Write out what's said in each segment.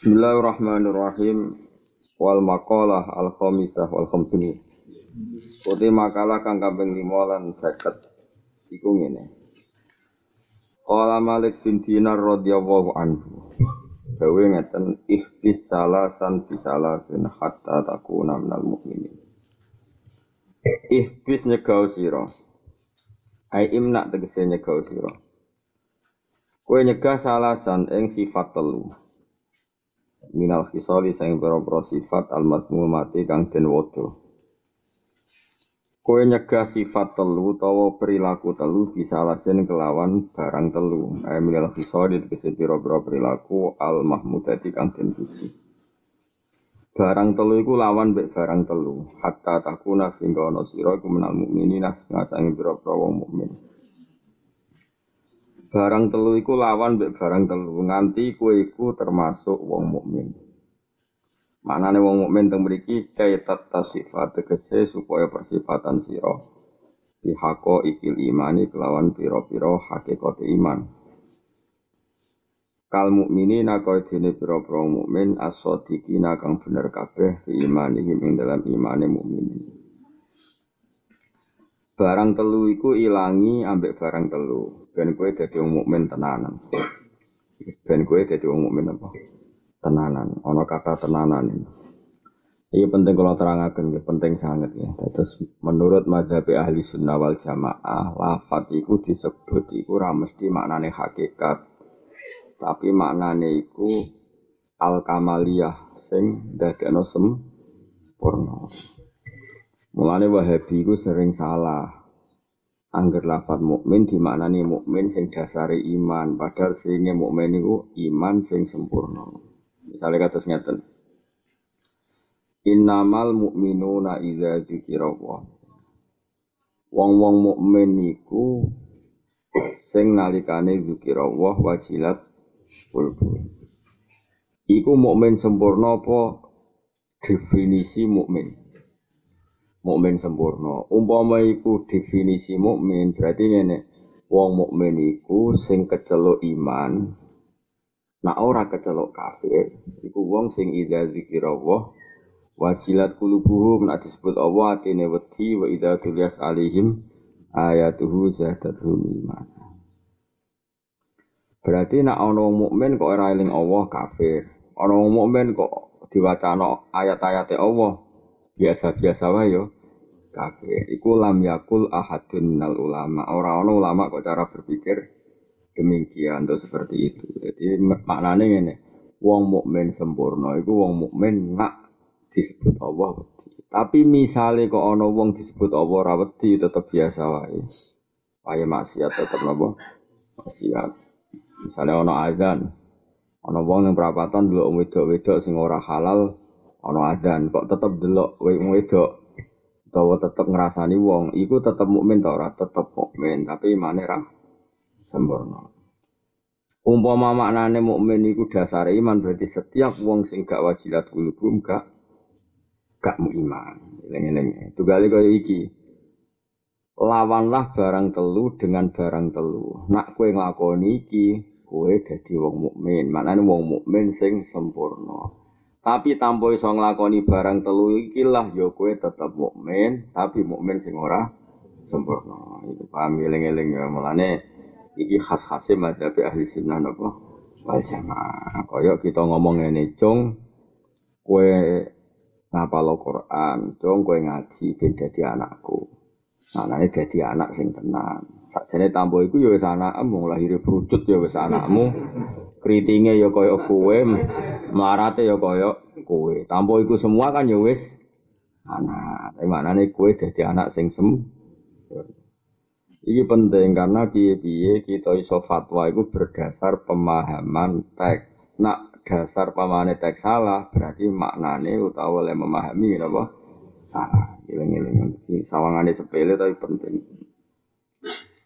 Bismillahirrahmanirrahim. Wal maqalah al khamisah wal khamsuni. Uti makalah kang kaping 5 lan 50 iku ngene. Qala Malik bin Dinar radhiyallahu anhu. Dawe ngeten ihbis salasan bisalasin hatta takuna minal mukminin. Ihbis nyegau sira. Ai imna tegese nyegau sira. Kowe nyegah salasan ing sifat telu minal khisali sang pira sifat al mati kang den wodo. Kowe nyegah sifat telu utawa perilaku telu bisa lasin kelawan barang telu. Ay minal khisali tegese pira-pira perilaku al mahmudati kang den puji. Barang telu iku lawan mbek barang telu. Hatta takuna sehingga ana sira iku menal mukminina ngasangi pira-pira wong mukmin. Barang telu iku lawan mbek barang telu nganti kue iku termasuk wong mukmin. Manane wong mukmin teng mriki kaitat tasifat tegese supaya persifatan sira pihako ikil imani kelawan piro-piro hakikat iman. Kal mukminina kaya dene pira-pira mukmin as-sadiqina kang bener kabeh fi imanihim ing dalam imane mukminin. Barang telu iku ilangi ambek barang telu. Ben kowe dadi wong mukmin tenanan. Ben kowe dadi wong mukmin apa? Tenanan. Ana kata tenanan ini. Ini penting kalau terangkan, ya, penting sangat ya. Terus menurut madhab ahli sunnah wal jamaah, lafat iku disebut iku mesti maknane hakikat. Tapi maknane iku al kamaliyah sing dadekno sempurna. Mulane Wahabi ku sering salah. Angger lafat mukmin dimaknani mukmin sing dasare iman, padahal sehingga mukmin iman sing sempurna. Misalnya kata ngeten. Innamal mu'minuna idza dzikrallah. Wong-wong mukmin iku sing nalikane dzikrallah wajilat kulbu. Iku mukmin sempurna apa definisi mukmin? Mukmin sempurna. Umpama iku definisi mukmin, berarti ngene. Wong mukmin iku sing kecelok iman, nak ora kecelok kafir, iku wong sing idza zikirallah wajilat kulubuhum nak disebut Allah atine wedi wa idza tuliyas alihim ayatuhu zadatuhum iman. Berarti nak ana wong mukmin kok ora eling Allah kafir. Ana wong mukmin kok diwacana ayat-ayate Allah biasa-biasa wae yo kafir. Iku lam yakul ahadun minal ulama. Orang-orang ulama kok cara berpikir demikian atau seperti itu. Jadi maknanya ini, wong mukmin sempurna iku wong mukmin nak disebut Allah Tapi misalnya kok ana wong disebut Allah ora wedi tetep biasa wae. Wae maksiat tetep napa? Maksiat. Misalnya ana azan, ana wong yang perapatan delok wedok-wedok sing ora halal ana adzan kok tetep delok wedok. Utawa tetep ngrasani wong iku tetep mukmin ta ora? Tetep mukmin tapi imane ra sempurna. Umpama maknane mukmin iku dasar iman berarti setiap wong sing gak wajilat kulubum gak gak iman eling-eling. Tugali kaya iki. Lawanlah barang telu dengan barang telu. Nak kue nglakoni iki kue dadi wong mukmin. Maknane wong mukmin sing sempurna tapi tanpa iso nglakoni barang telu iki lah ya kowe tetep mukmin, tapi mukmin sing ora sempurna. Itu paham eling-eling ya mulane iki khas-khase madzhab ahli sunnah napa wal jamaah. Kaya kita ngomong ngene, cung kowe ngapal Quran, cung kowe ngaji ben dadi anakku. Anake dadi anak sing tenan. Sakjane tampo iku ya wis anakmu, lahir berucut ya wis anakmu. Kritinge ya kaya kowe, marate ya kaya kowe. Tanpa iku semua kan ya wis anak. Tapi maknane kowe dadi anak sing sem. Iki penting karena piye-piye kita iso fatwa itu berdasar pemahaman teks. Nak dasar pemahaman teks salah berarti maknane utawa oleh memahami apa salah. Giling-giling sawangane sepele tapi penting.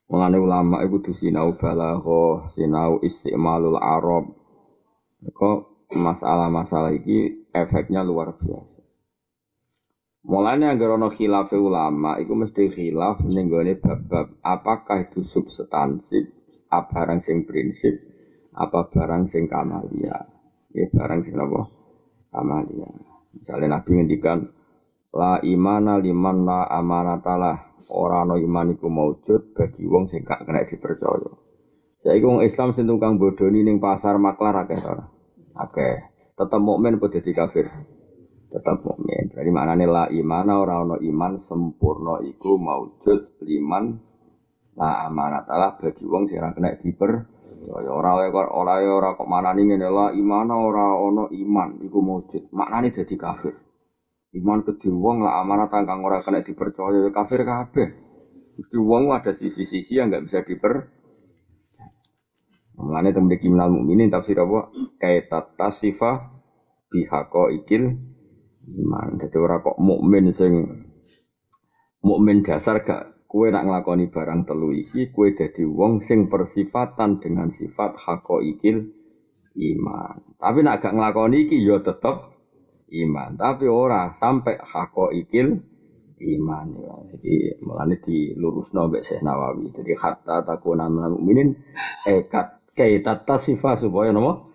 Mengenai ulama itu kudu sinau balagho, sinau istimalul arab. Kok masalah-masalah ini efeknya luar biasa. Mulanya agar ono khilaf ulama, itu mesti khilaf nenggone bab-bab apakah itu substansi, apa barang sing prinsip, apa barang sing kamalia. Ya barang sing napa? Amalia. Misalnya Nabi ngendikan la imana liman la amanatalah. Ora ana iman iku maujud bagi wong sing gak kena dipercaya. Saiki wong Islam sing tukang bodoni ning pasar maklar akeh ora? Akeh. Tetep mukmin apa dadi kafir? Tetep mukmin. Berarti maknane la imana ora ana iman sempurna iku maujud liman la amanatalah bagi wong sing ora kena diper Ya ora ora ora ora kok manani ngene la iman ora ana iman iku maujud. Maknane dadi kafir. Iman kedhe wong lah amanat kang ora kena dipercaya ya kafir kabeh. Mesti wong ada sisi-sisi yang nggak bisa diper Mulane temen minal mukminin tafsir apa? Kaitat tasifa bihaqo ikil iman. Jadi ora kok mukmin sing mukmin dasar gak kue nak ngelakoni barang telu iki kue jadi wong sing persifatan dengan sifat hako ikil iman tapi nak gak ngelakoni iki yo ya tetep iman tapi ora sampai hako ikil iman ya. jadi melani di lurus nabi Syekh Nawawi jadi hatta takuna mukminin ekat kaitat tasifah supaya nomo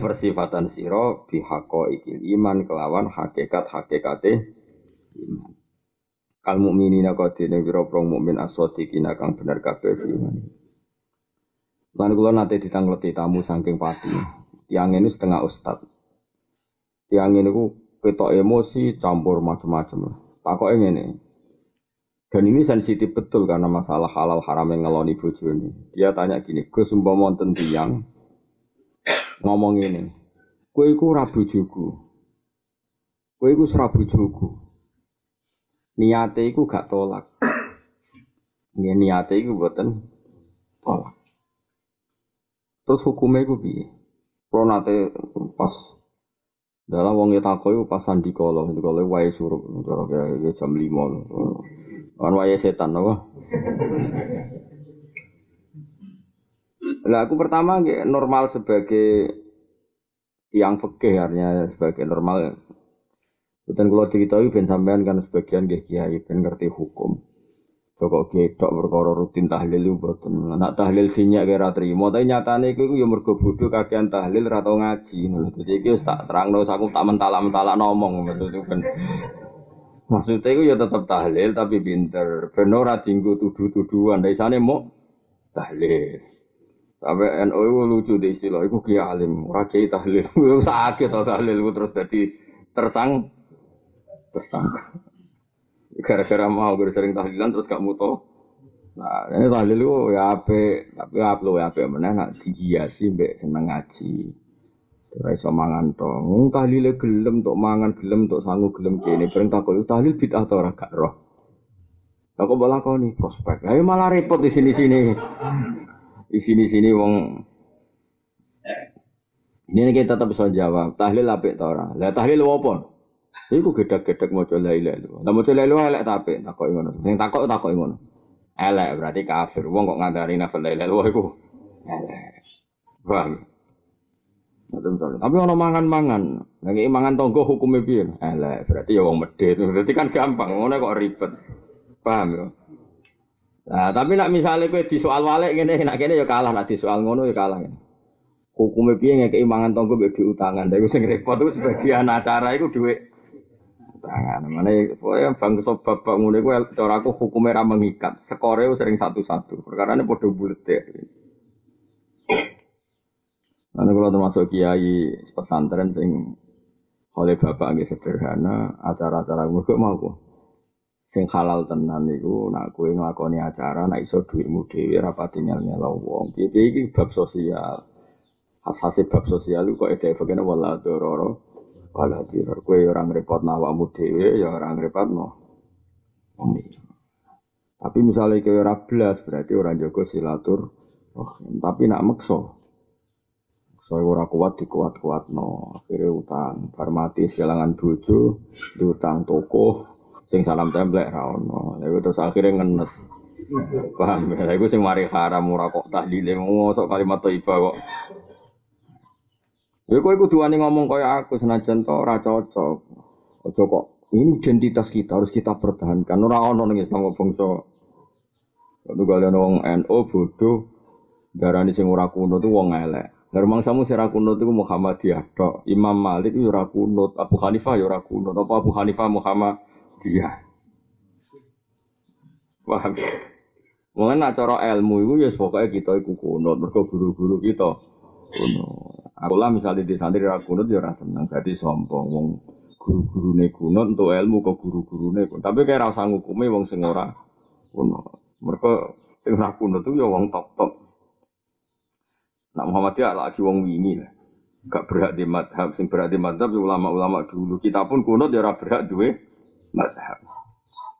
persifatan siro bihako ikil iman kelawan hakikat hakikate iman kal mukminina qadine pira prong mukmin asodiqina kang bener kabeh iman. Lan kula nate ditangleti tamu saking pati. Tiang ini setengah ustad. Tiang ini ku ketok emosi campur macam-macam. Takoke ngene. Dan ini sensitif betul karena masalah halal haram yang ngeloni bojo ini. Dia tanya gini, Gus umpama wonten tiang ngomong ini, kue iku rabu jugu, kue iku serabu jugu, niate iku gak tolak. Nggih niate iku boten tolak. Terus hukumnya iku piye? Kalau nate pas dalam wong tako iku pas sandikala, sandikala wae surup cara kaya jam 5. Kan wae setan apa? Lah aku pertama normal sebagai yang fikih artinya sebagai normal Bukan kalau diketahui ben sampean kan sebagian gak kiai ben ngerti hukum. Pokok gedok perkara rutin tahlil itu boten. Nak tahlil sinyak kira terima, tapi nyatane iku ya mergo bodho kakean tahlil ra ngaji ngono. Dadi iki wis tak terangno aku tak mentala-mentala ngomong maksud kan. Maksudnya itu ya tetap tahlil tapi pinter. Ben ora tuduh-tuduhan. Dari sana mau tahlil. Sampai NU itu lucu di istilah, itu kiai alim, ora kiai tahlil. Sakit tau tahlil terus jadi tersang tersangka. Gara-gara mau gara sering tahlilan terus gak muto. Nah, ini tahlil itu ya ape, tapi lo ya ape mana nak dihiasi mbek seneng ngaji. Ora iso mangan to. Wong tahlile gelem tok mangan gelem tok sangu gelem kene. Bareng takut tahlil bid'ah ta ora gak roh. Aku bola kau nih prospek. Ayo malah repot di sini-sini. Di sini-sini wong ini kita tetap bisa jawab. Tahlil apik ta ora? Lah tahlil apa? Iku gedek-gedek maca la ilaha illallah. Lah maca la ilaha elek ta apik takoki ngono. Sing takok takoki ngono. Elek berarti kafir. Wong kok ngandari nafal ilaha illallah iku elek. Paham? Tapi ono mangan-mangan. Lagi mangan tonggo hukumnya piye? Elek. Berarti ya wong medhit. Berarti kan gampang. Ngono kok ribet. Paham ya? Nah, tapi nak misalnya kowe di soal walik ngene, nak kene ya kalah, nak di soal ngono ya kalah. Hukumnya piye ngekeki mangan tonggo mbek diutangan. Lha iku sing repot iku sebagian acara iku dhuwit tangan. Mana ya bangsa babak ngono iku cara aku hukumnya ra mengikat. Skore sering satu-satu. Perkara ini podo bulet ya. Nanti kalau termasuk kiai pesantren sing oleh bapak nggih sederhana, acara-acara mergo mau. Sing halal tenan niku nak kowe nglakoni acara nak iso dhuwitmu dhewe ra pati nyel-nyel wong. Piye iki bab sosial. Asase bab sosial kok ede begene wala dororo Wala diror kue orang repot nawamu dewe ya orang repot no. Tapi misalnya kue ora belas berarti orang jago silatur. Oh, tapi nak makso. Makso ora kuat dikuat kuat no. Akhirnya utang. Farmati kehilangan bojo, diutang toko, sing salam templek ra ono. Lalu terus akhirnya ngenes. Paham ya? Iku sing mari haram ora kok tahlile ngosok kalimat thayyibah kok Ya kowe kudu wani ngomong kaya aku senajan to ora cocok. Aja kok ini identitas kita harus kita pertahankan. Ora ono ning Islam bangsa. Kalau kalian wong NU bodoh, darani sing ora kuno tuh wong elek. Normal samu sira kunut iku Muhammadiyah tok. Imam Malik ora kunut, Abu Hanifah yo ora kunut. Apa Abu Hanifah Muhammadiyah? Paham? Mungkin nak cara ilmu itu ya pokoknya kita iku kunut, mergo guru-guru kita kunut. Aku lah misalnya di santri ra kunut ya ora seneng, dadi sombong wong guru-gurune kunut untuk ilmu ke guru-gurune kunut. Tapi kayak rasa ngukumi wong sing ora kunut. Mergo sing ora kunut itu ya wong top-top. Nak Muhammadiyah lagi wong wingi lah. Gak berhak di madhab, sing berhak di madhab ya ulama-ulama dulu. Kita pun kunut ya ora berhak duwe madhab.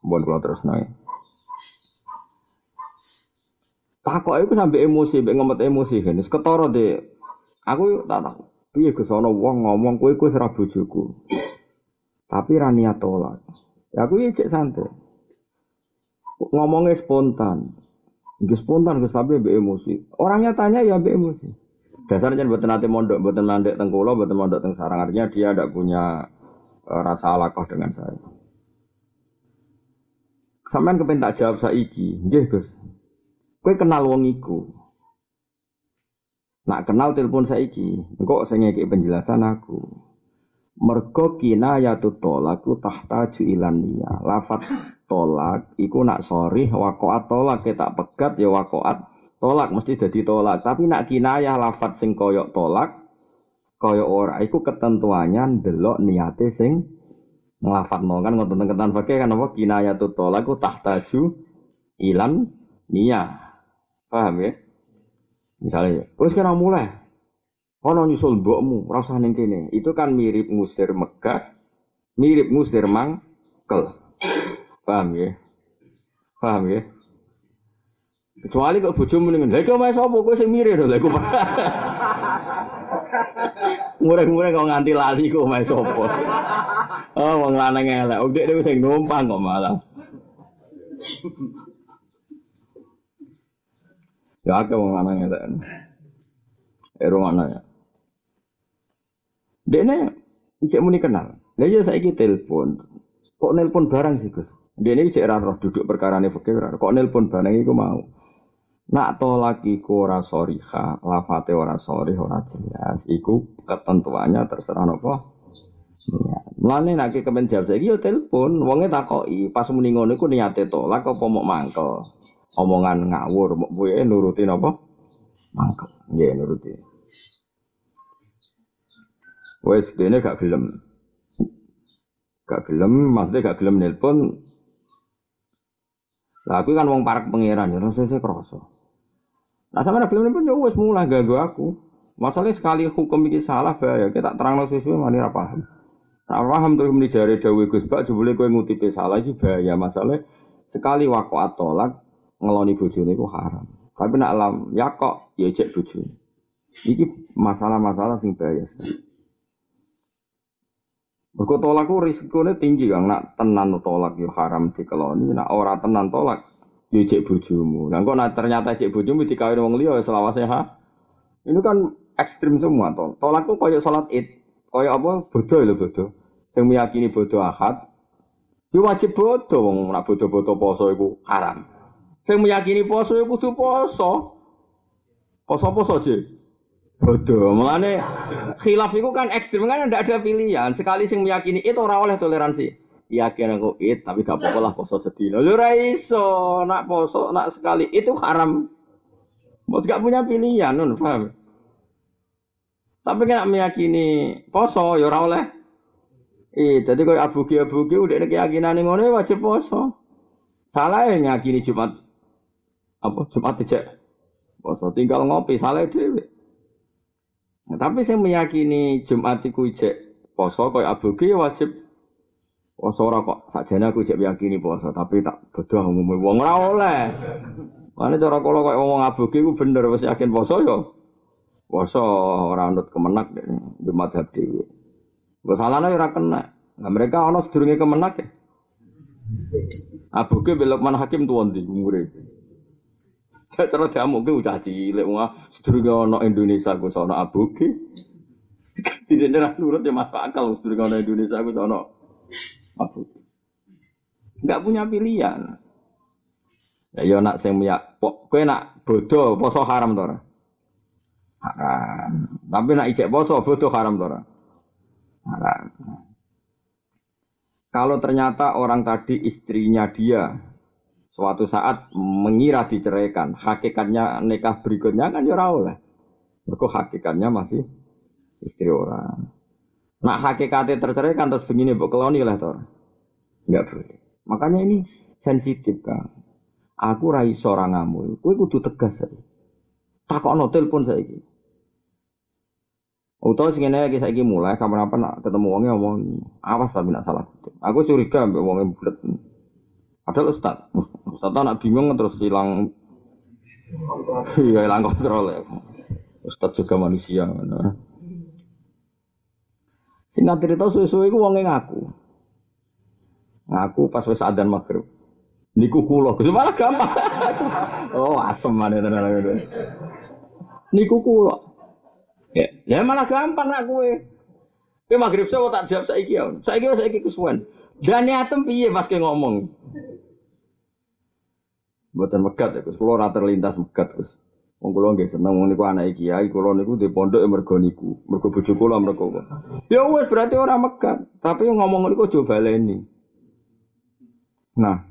Buat kalau terus naik. Takok itu sampai emosi, sampai ngemet emosi kan. Ketara deh. Aku tak tahu. Piye ke sono wong ngomong kowe kowe ora bojoku. Tapi ra niat tolak. Ya aku ya cek santai. Ngomongnya spontan. Nggih spontan Gus tapi be emosi. Orangnya tanya ya be emosi. Dasarnya buat nanti mondok, buat mandek tengkulo, buat mondok teng sarang. Artinya dia tidak punya uh, rasa alakoh dengan saya. Sampai kepen tak jawab saiki, nggih Gus. Kowe kenal wong iku. Nak kenal telepon saiki, engko sing ngeki penjelasan aku. Mergo kinayatu tolaku tahta ilan niya. Lafat tolak iku nak sorry wakoat tolak tak pegat ya wakoat tolak mesti jadi tolak. Tapi nak kinayah lafat sing koyok tolak koyok ora iku ketentuannya delok niate sing ngelafat kan ngoten ketan pakai kan apa kinayatu tolak ku tahtaju ilan niya. Paham ya? Misalnya, wis kena mulai. Ono nyusul mbokmu, rasa ning kene. Itu kan mirip ngusir Mekah, mirip ngusir Mangkel. Paham ya? Paham ya? Kecuali kok bojomu ning lha kok sapa kowe sing mirip lho lha iku. Murah-murah kok nganti lali kok mae sapa. Oh wong lanang elek, oke dhewe sing numpang kok malah. Ya akeh wong lanang ngeten. Ero mana ya. Dene ijek muni kenal. Lah ya saiki telepon. Kok nelpon barang sih, Gus? Dene ijek ra roh duduk perkarane fikir. Kok nelpon barang iku mau. Nak tolak iku ora soriha, lafate ora sorih, ora jelas. Iku ketentuannya terserah nopo. Ya. Mulane nek kepen jawab saiki yo telepon, wonge takoki, pas muni ngono iku niate tolak apa mau mangkel omongan ngawur, mbok kowe nuruti apa? Mangkel. Nggih nuruti. Wes dene gak gelem. Gak gelem, maksudnya gak gelem nelpon. Lah aku kan wong parak pangeran ya, terus saya kroso. Nah sama gelem nelpon ya wes mulai ganggu aku. Masalahnya sekali hukum ini salah bahaya, kita terang lo sesuai mana paham. Tak paham terus menijari Dawi Gus Bak, jebule kowe ngutipe salah iki bahaya masalah sekali waqa'at tolak ngeloni bojone iku haram. Tapi nak alam ya kok ya cek bojone. Iki masalah-masalah sing bahaya sekali. Mergo tolak ku risikone tinggi kan nak tenan tolak yo ya haram dikeloni, nak ora tenan tolak yo ya cek bojomu. Nah kok nak ternyata cek bojomu dikawin wong liya ya selawase ha. Ini kan ekstrim semua tol. Tolak ku koyo salat Id, koyo apa bodoh lho bodoh. Sing meyakini bodoh ahad, yo wajib bodoh wong nak bodoh-bodoh poso iku haram. Saya meyakini poso ya kudu poso. Poso-poso aja. Bodoh. Mulane khilaf itu kan ekstrim kan tidak ada pilihan. Sekali sing meyakini itu orang oleh toleransi. Yakin aku it tapi gak apa-apa lah poso sedih. Lalu raiso nak poso nak sekali itu haram. Mau gak punya pilihan, nun paham? Tapi kan meyakini poso ya ora oleh. Eh, jadi kau abugi abugi udah keyakinan ngono ya wajib poso. Salah ya nyakini Jumat apa Jumat tidak poso tinggal ngopi salah dewe. Nah, tapi saya meyakini Jumat itu ijek poso kaya aboge wajib poso ora kok sakjane aku ijek meyakini poso tapi tak bodoh umumnya wong ora oleh. Mana cara kalau kayak ngomong aboge itu bener wis yakin poso ya. Poso ora anut kemenak Jumat dhewe. Gue salahnya ora kena. Nah, mereka ono sedurunge kemenak ya. Aboge belok mana hakim tuan di umure. Cara diamuk ke udah cilik wah sedurunge ana Indonesia ku sono abuge. Tidak ada nurut ya masuk akal sedurunge ana Indonesia ku sono abuge. Enggak punya pilihan. Ya yo nak sing miyak kowe nak bodoh poso haram to? Haram. Tapi nak ijek poso bodoh haram to Haram. Kalau ternyata orang tadi istrinya dia suatu saat mengira diceraikan, hakikatnya nikah berikutnya kan ya oleh. Mereka hakikatnya masih istri orang. Nah hakikatnya terceraikan terus begini bu keloni lah tor. Enggak boleh. Makanya ini sensitif kan. Aku rai seorang kamu, kue kudu tegas saya. Takok telepon saya ini. Utau sing ngene iki saiki mulai kapan apa nak ketemu wonge ngomong awas tapi nak salah. Aku curiga mbek wonge bulet. Padahal ustad, ustad nak bingung terus hilang Iya hilang kontrol ya. Ustad juga manusia. Nah. Singkat cerita suwe-suwe iku wonge ngaku. Ngaku pas wis adzan maghrib. Niku kula, Gus malah gampang. oh, asem mana tenan Niku kula. Ya, ya malah gampang nak kue. Kue maghrib saya tak jawab saya ya. Saya kira saya kesuwen. Dan niatem piye mas ke ngomong. Buatan megat ya, Gus. Kulo rata terlintas megat, Gus. Wong kula nggih seneng wong niku anake kiai, kula niku di pondok ya mergo niku. Mergo bojo kula mergo. Ya wis berarti orang megat, tapi ngomong niku aja baleni. Nah,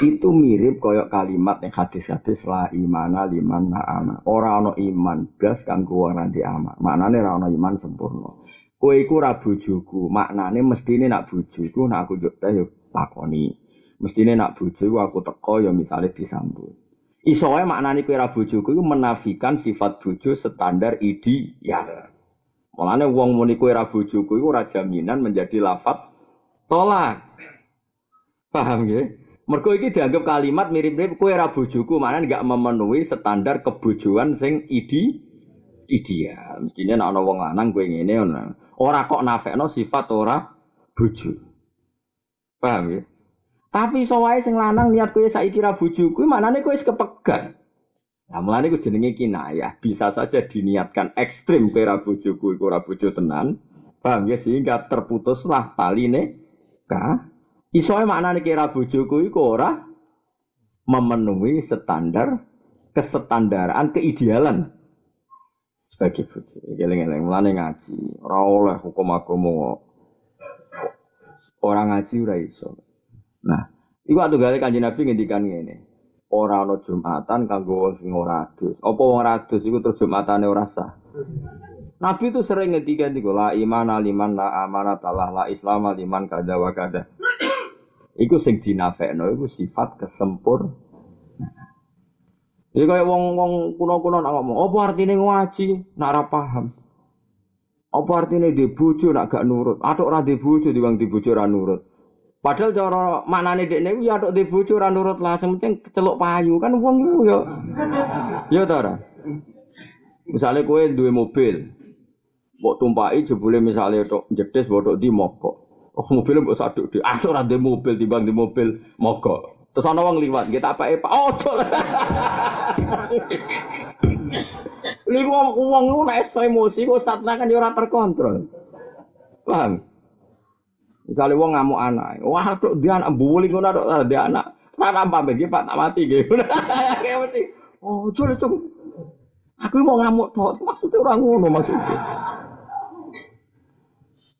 itu mirip koyok kalimat yang hadis-hadis la imana liman na ama. Orang ono iman gas kanggo wong nanti ama. Maknane ora ono iman sempurna. Kowe iku ra bojoku, maknane mestine nak bojoku nak aku yo teh yo lakoni. Mestine nak bojoku aku teko yo misale disambut. Iso wae maknane kowe ra bojoku iku menafikan sifat bojo standar idi ya. Mulane wong muni kowe ra bojoku iku ora jaminan menjadi lafat tolak. Paham ya? Mergo iki dianggap kalimat mirip-mirip kue ra bojoku, mana nggak memenuhi standar kebojoan sing idi ideal. Mestinya nek ana wong lanang kowe ngene ora kok nafekno sifat ora bojo. Paham ya? Tapi wae sing lanang niat kowe saiki ra bojoku, manane kowe wis kepegat. Nah, mulane ku jenenge kinayah, bisa saja diniatkan ekstrim kowe ra bojoku iku ora bojo tenan. Paham ya sehingga terputuslah taline kah Isoe maknane kira bojoku iku ora memenuhi standar kesetandaran keidealan sebagai bojo. Geleng-geleng mulane ngaji, ora oleh hukum agama orang ngaji ora iso. Nah, iku gale Kanjeng Nabi ngendikan ngene. Ora ana Jumatan kanggo wong sing ora adus. Apa wong ora adus iku terus Jumatane ora sah. Nabi itu sering ngendikan iku la iman liman la amanat Allah la islam liman kada wa kada. Iku sing dinafekno iku sifat kesempur. Jadi kayak wong-wong kuno-kuno nak ngomong, apa artinya ngaji? Nak ora paham. Apa artinya di nak gak nurut? Atau ora di bang di bojo ora nurut. Padahal cara maknane dekne ya atuk di bojo ora nurut lah, penting celuk payu kan wong iku ya. Ya ta? Misale kowe duwe mobil, mbok tumpaki jebule misale tok jedes bodok di mogok. Oh mobilnya mbok saduk di, ah ora di mobil timbang di mobil mogok. Terus ana wong liwat, kita apa Pak? Oh, Li wong wong lu nek emosi kok satna kan ora terkontrol. Paham? Misalnya wong ngamuk anak, wah tuh dia anak bully ngono tok dia anak. Sana apa bagi Pak tak mati gitu. Kayak mesti. Oh, coba coba. Aku mau ngamuk tok, maksudnya orang ngono maksudnya.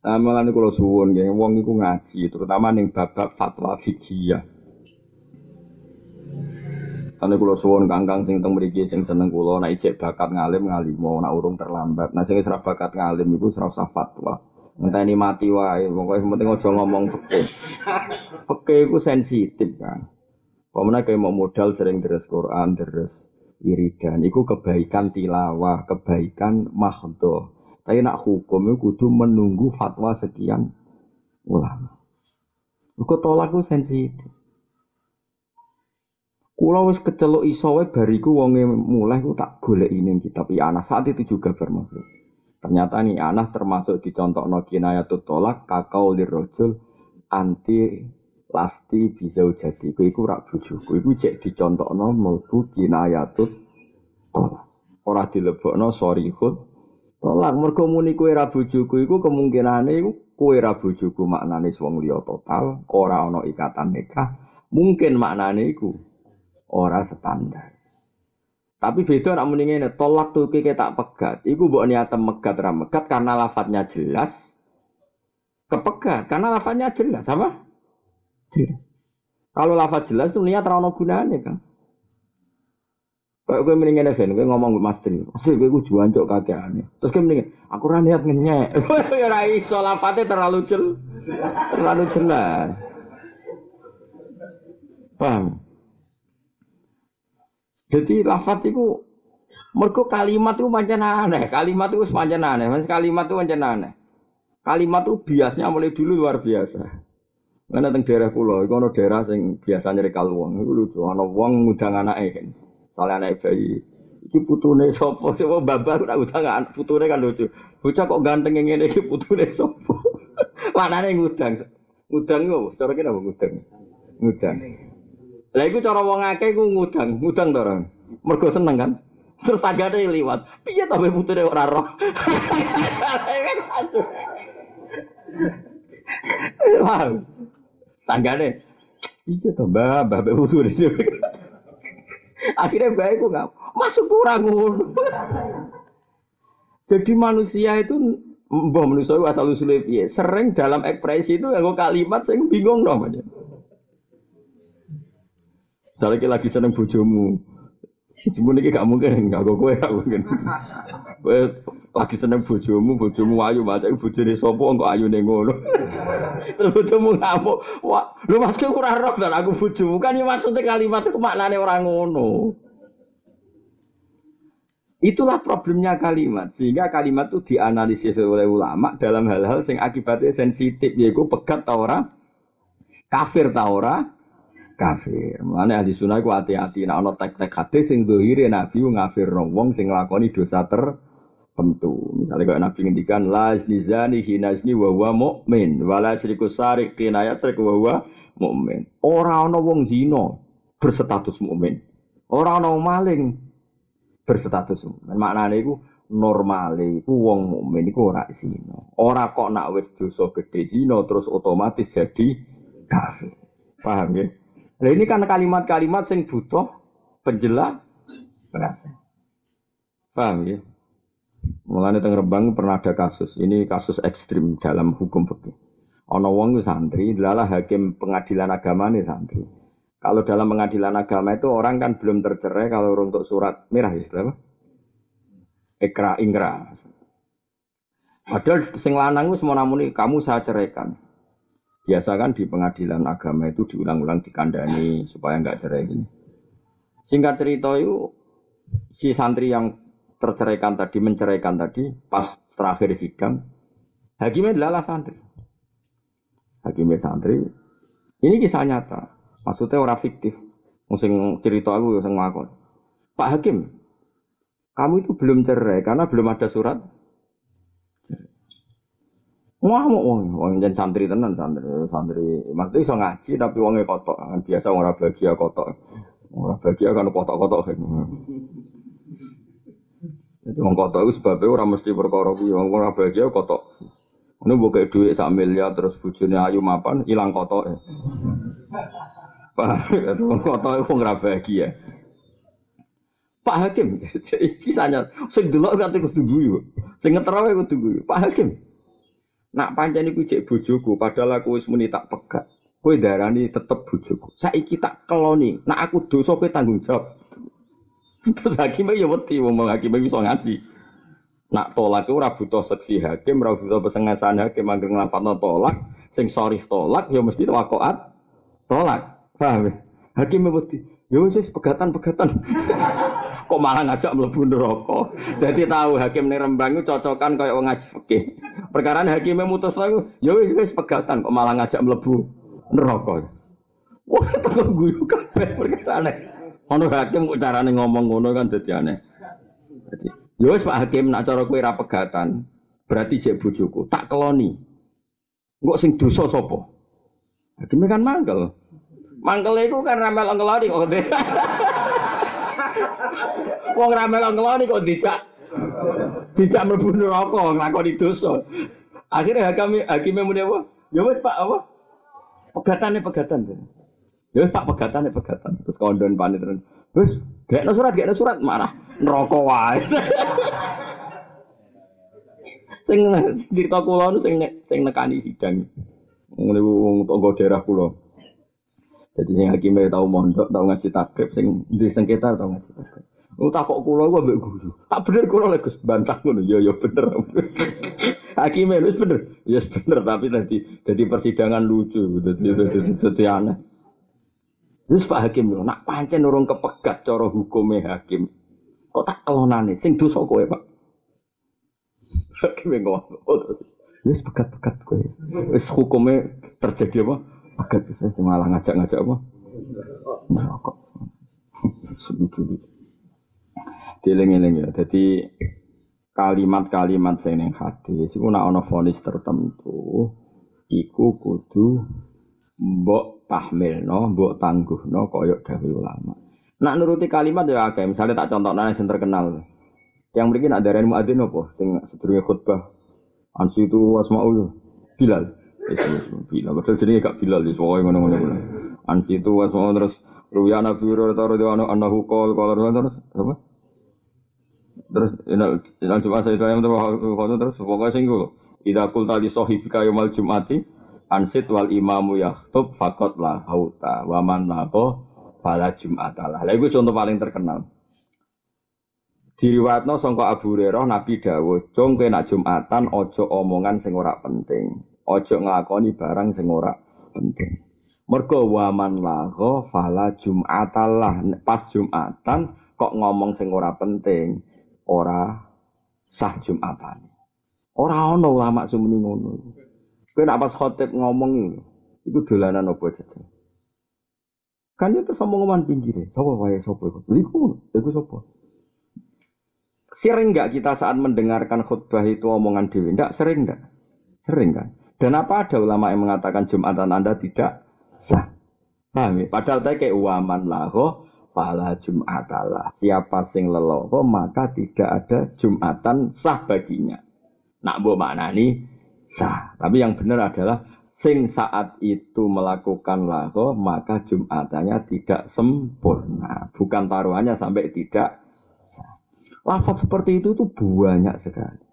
Nah, malah ini kalau suwun, ya, wong itu ngaji, terutama nih babak fatwa fikih Karena kalau suwon kangkang sing teng mriki sing seneng kula nek ijek bakat ngalim ngalimo nek urung terlambat. Nah sing ora bakat ngalim iku ora usah fatwa. Enteni mati wae, pokoke penting aja ngomong fikih. Fikih iku sensitif kan. Pemene kayak mau modal sering deres Quran, deres wiridan, iku kebaikan tilawah, kebaikan mahdoh. Tapi nak hukum itu kudu menunggu fatwa sekian ulama. Kok tolak itu sensitif. Kulo wis kecelok iso wae bariku wonge mulai ku tak golek ini kitab anak saat itu juga bermaksud. Ternyata nih anak termasuk dicontoh no kinayatut tolak kakau lirrojul anti lasti bisa jadi. Ku iku rak bujuku. Iku cek dicontoh no melbu kinayatut tolak. Ora dilebokno hud Tolak mergo muni kowe ra bojoku iku kemungkinane iku kowe ra bojoku maknane wong liya total, ora ana ikatan nikah. Mungkin maknane iku ora standar. Tapi beda nak muni ngene, tolak tuh kike tak pegat. Iku mbok niat megat ra megat karena lafadznya jelas. Kepegat karena lafadznya jelas, apa? Jelas. Kalau lafadz jelas tuh niat ra ono gunane, Kang. Kayak gue mendingan Evan, gue ngomong gue Mas Tri, Mas Tri gue gue juan cok aneh. Terus gue mendingan, aku ra niat ngenyek. Ya ra iso lafate terlalu jel, terlalu jelas. Paham? Jadi lafat itu mergo kalimat itu pancen aneh, kalimat itu pancen aneh, Mas kalimat itu pancen aneh. Kalimat itu biasanya mulai dulu luar biasa. Karena teng daerah pulau, itu ada daerah yang biasanya rekal uang, itu lucu, ada uang ngundang anaknya kan. Soalnya anak bayi. Iki putune sapa? Coba babak ora utang anak putune kan lucu. Bocah kok ganteng ngene iki putune sapa? Manane ngudang. Ngudang yo, cara apa ngudang? Ngudang. Lah iku cara wong akeh ku ngudang, ngudang to orang. Mergo seneng kan. Terus tanggane liwat. Piye ta putune ora roh? Paham? Tanggane. Iya to, Mbak, Mbak putune. Akhirnya baik kok nggak masuk kurang Jadi manusia itu mbah manusia asal usulnya piye sering dalam ekspresi itu yang kalimat saya bingung namanya. Misalnya lagi seneng bojomu, Semuanya ini gak mungkin, gak kok kowe gak mungkin. Lagi seneng bojomu, bojomu ayu maca bojone sapa kok ayu ning ngono. Terus bojomu ngamuk, wah, lu maksudku ora roh dan aku bojomu. Kan ya maksudnya kalimat itu maknane orang ngono. Itulah problemnya kalimat, sehingga kalimat itu dianalisis oleh ulama dalam hal-hal yang akibatnya sensitif, yaitu pegat tau kafir tau kafir. Mulane ahli sunnah ku hati-hati nek ana tek-tek hadis sing dohire nabi ngafir wong sing nglakoni dosa tertentu. Misalnya kalau nabi ngendikan la nizani hinazni wa huwa mukmin wala syriku sarik kinaya syrik wa huwa mukmin. Ora ana wong zina berstatus mukmin. Ora ana maling berstatus mukmin. Maknane iku normale iku wong mukmin iku ora zina. Ora kok nak wis dosa gede zina terus otomatis jadi kafir. Paham ya? Nah ini kan kalimat-kalimat yang butuh penjelas. Paham ya? Mulanya teng Rembang pernah ada kasus. Ini kasus ekstrim dalam hukum fikih. Ono wong santri, adalah hakim pengadilan agama nih santri. Kalau dalam pengadilan agama itu orang kan belum tercerai kalau untuk surat merah apa? Ekra ingkra. Padahal sing lanang wis mau namuni kamu saya ceraikan. Biasa kan di pengadilan agama itu diulang-ulang dikandani supaya nggak cerai gini. Singkat cerita itu si santri yang terceraikan tadi menceraikan tadi pas terakhir sidang hakimnya adalah santri. Hakimnya santri. Ini kisah nyata. Maksudnya orang fiktif. Musim cerita aku yang ngakon. Pak Hakim, kamu itu belum cerai karena belum ada surat Ngamuk wong, wong jen santri tenan santri, santri. Maksudnya iso ngaji tapi wongnya kotok. Biasa orang bahagia kotok. Orang bahagia kan kotok-kotok kan. Jadi wong kotok itu sebabnya orang mesti perkara kuwi, wong ora bahagia kotok. Ini buka duit sak miliar terus bujurnya ayu mapan hilang kotok. Pak, itu wong kotok itu ora bahagia. Pak Hakim, kisahnya, sing delok kate kudu guyu. Sing ngeterawe kudu guyu. Pak Hakim, Nak pancen iku cek bojoku, padahal aku wis muni tak pegat. Kowe darani tetep bojoku. Saiki tak keloni, nak aku dosa kowe tanggung jawab. Terus hakim ya wedi wong hakim bisa ngaji. Nak tolak itu ora butuh seksi hakim, ora butuh pesengasan hakim anggere nglapatno tolak, sing sorry tolak ya mesti wakoat tolak. Paham ya? Hakim wedi. Ya wis pegatan-pegatan. Kok malah ngajak mlebu neraka. Dadi tahu hakim ning Rembang itu cocokan kaya wong ngaji fikih. Perkara hakime mutus aku, ya wis wis pegatan kok malah ngajak mlebu neraka. Wah, tak guyu kabeh perkara aneh. Ono hakim kok carane ngomong ngono kan dadi aneh. Dadi, ya wis Pak Hakim nak cara kowe ra pegatan, berarti jek bojoku, tak keloni. Engko sing dosa sapa? Hakime kan mangkel. Mangkel itu kan ramel ngeloni kok. Wong ramel ngeloni kok dijak dijak mlebu neraka nglakoni dosa. Akhirnya hakim hakime muni apa? Ya wis Pak apa? Pegatane pegatan. Ya tak pegatan ya pegatan. Terus kondon panik terus. Gak surat, gak surat marah neraka wae. sing cerita kula nu sing sing nekani sidang. Ngene wong tangga daerah kula. Jadi sing hakime tau mondok, tau ngaji takrib sing di sengketa tau ngaji takrib. Oh tak kok kula iku ambek guru. Tak bener kula lek Gus bantah ngono. Ya ya bener. Hakime wis bener. Ya yes, bener tapi tadi jadi persidangan lucu. Dadi dadi aneh. Terus Pak Hakim lho, nak pancen urung kepegat cara hukume hakim. Kok tak kelonane sing dosa kowe, Pak. Hakim ngomong, oh terus wis pegat-pegat kowe. Wis hukume terjadi apa? Pegat bisa malah ngajak-ngajak apa? Neraka. Setuju. Dieling-eling ya. Jadi kalimat-kalimat sing ning hadis iku nek ana vonis tertentu iku kudu mbok tahmilno, mbok tangguhno kaya dawuh ulama. Nak nuruti kalimat ya akeh, misalnya tak contoh nang sing terkenal. Yang mungkin ada darani muadzin apa sing sedurunge khutbah. Ansi itu asmaul Bilal. Bilal, betul jadi gak Bilal di soalnya ngono-ngono. Ansi itu asmaul terus Ruya Nabi Hurairah radhiyallahu anhu qol qala terus apa? Terus ina cuma saya itu terus pokoknya sing Ida kul tali sohibika yomal jumati ansit wal imamu yahtub fakot la hauta waman nako fala jum'atalah. Lah itu contoh paling terkenal. Diriwatno sangka Abu Hurairah Nabi dawuh, "Cung nak Jumatan ojo omongan sing ora penting. Ojo nglakoni barang sing ora penting." Mergo waman laho fala jum'atalah. Pas Jumatan kok ngomong sing ora penting, ora sah Jumatan. Ora ono ulama sumuni ngono. Kowe nak pas khotib ngomong ini, itu dolanan apa saja. Kan itu sama ngomongan pinggir ya. Sapa wae sapa iku? Iku, iku sapa? Sering nggak kita saat mendengarkan khutbah itu omongan dewi? Enggak, sering enggak? Sering kan? Dan apa ada ulama yang mengatakan Jumatan Anda tidak sah? Paham ya? Padahal tadi kayak waman laho fala Jumatalah. Siapa sing leloho maka tidak ada Jumatan sah baginya. Nak bu maknani sah. Tapi yang benar adalah sing saat itu melakukan laho maka jumatannya tidak sempurna. Bukan taruhannya sampai tidak. Lafaz seperti itu tuh banyak sekali.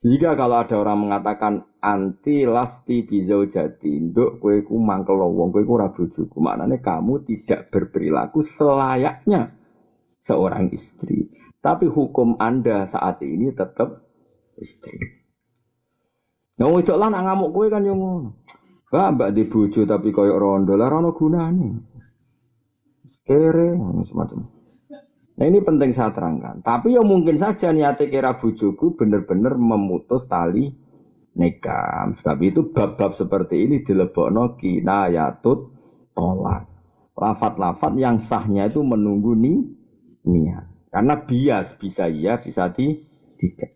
Sehingga kalau ada orang mengatakan anti lasti bizau jadi, nduk kue ku mangkel wong kue ku rabu juku, maknanya kamu tidak berperilaku selayaknya seorang istri. Tapi hukum anda saat ini tetap istri. Yang wedok lah nak ngamuk kowe kan yo ngono. Mbak mbak di bojo tapi koyok rondo lah rono gunane. Kere semacam. Nah ini penting saya terangkan. Tapi ya mungkin saja niatnya kira bojoku bener-bener memutus tali nikah. Sebab itu bab-bab seperti ini dilebokno kinayatut tolak. Lafat-lafat yang sahnya itu menunggu nih niat. Karena bias bisa iya, bisa di, tidak.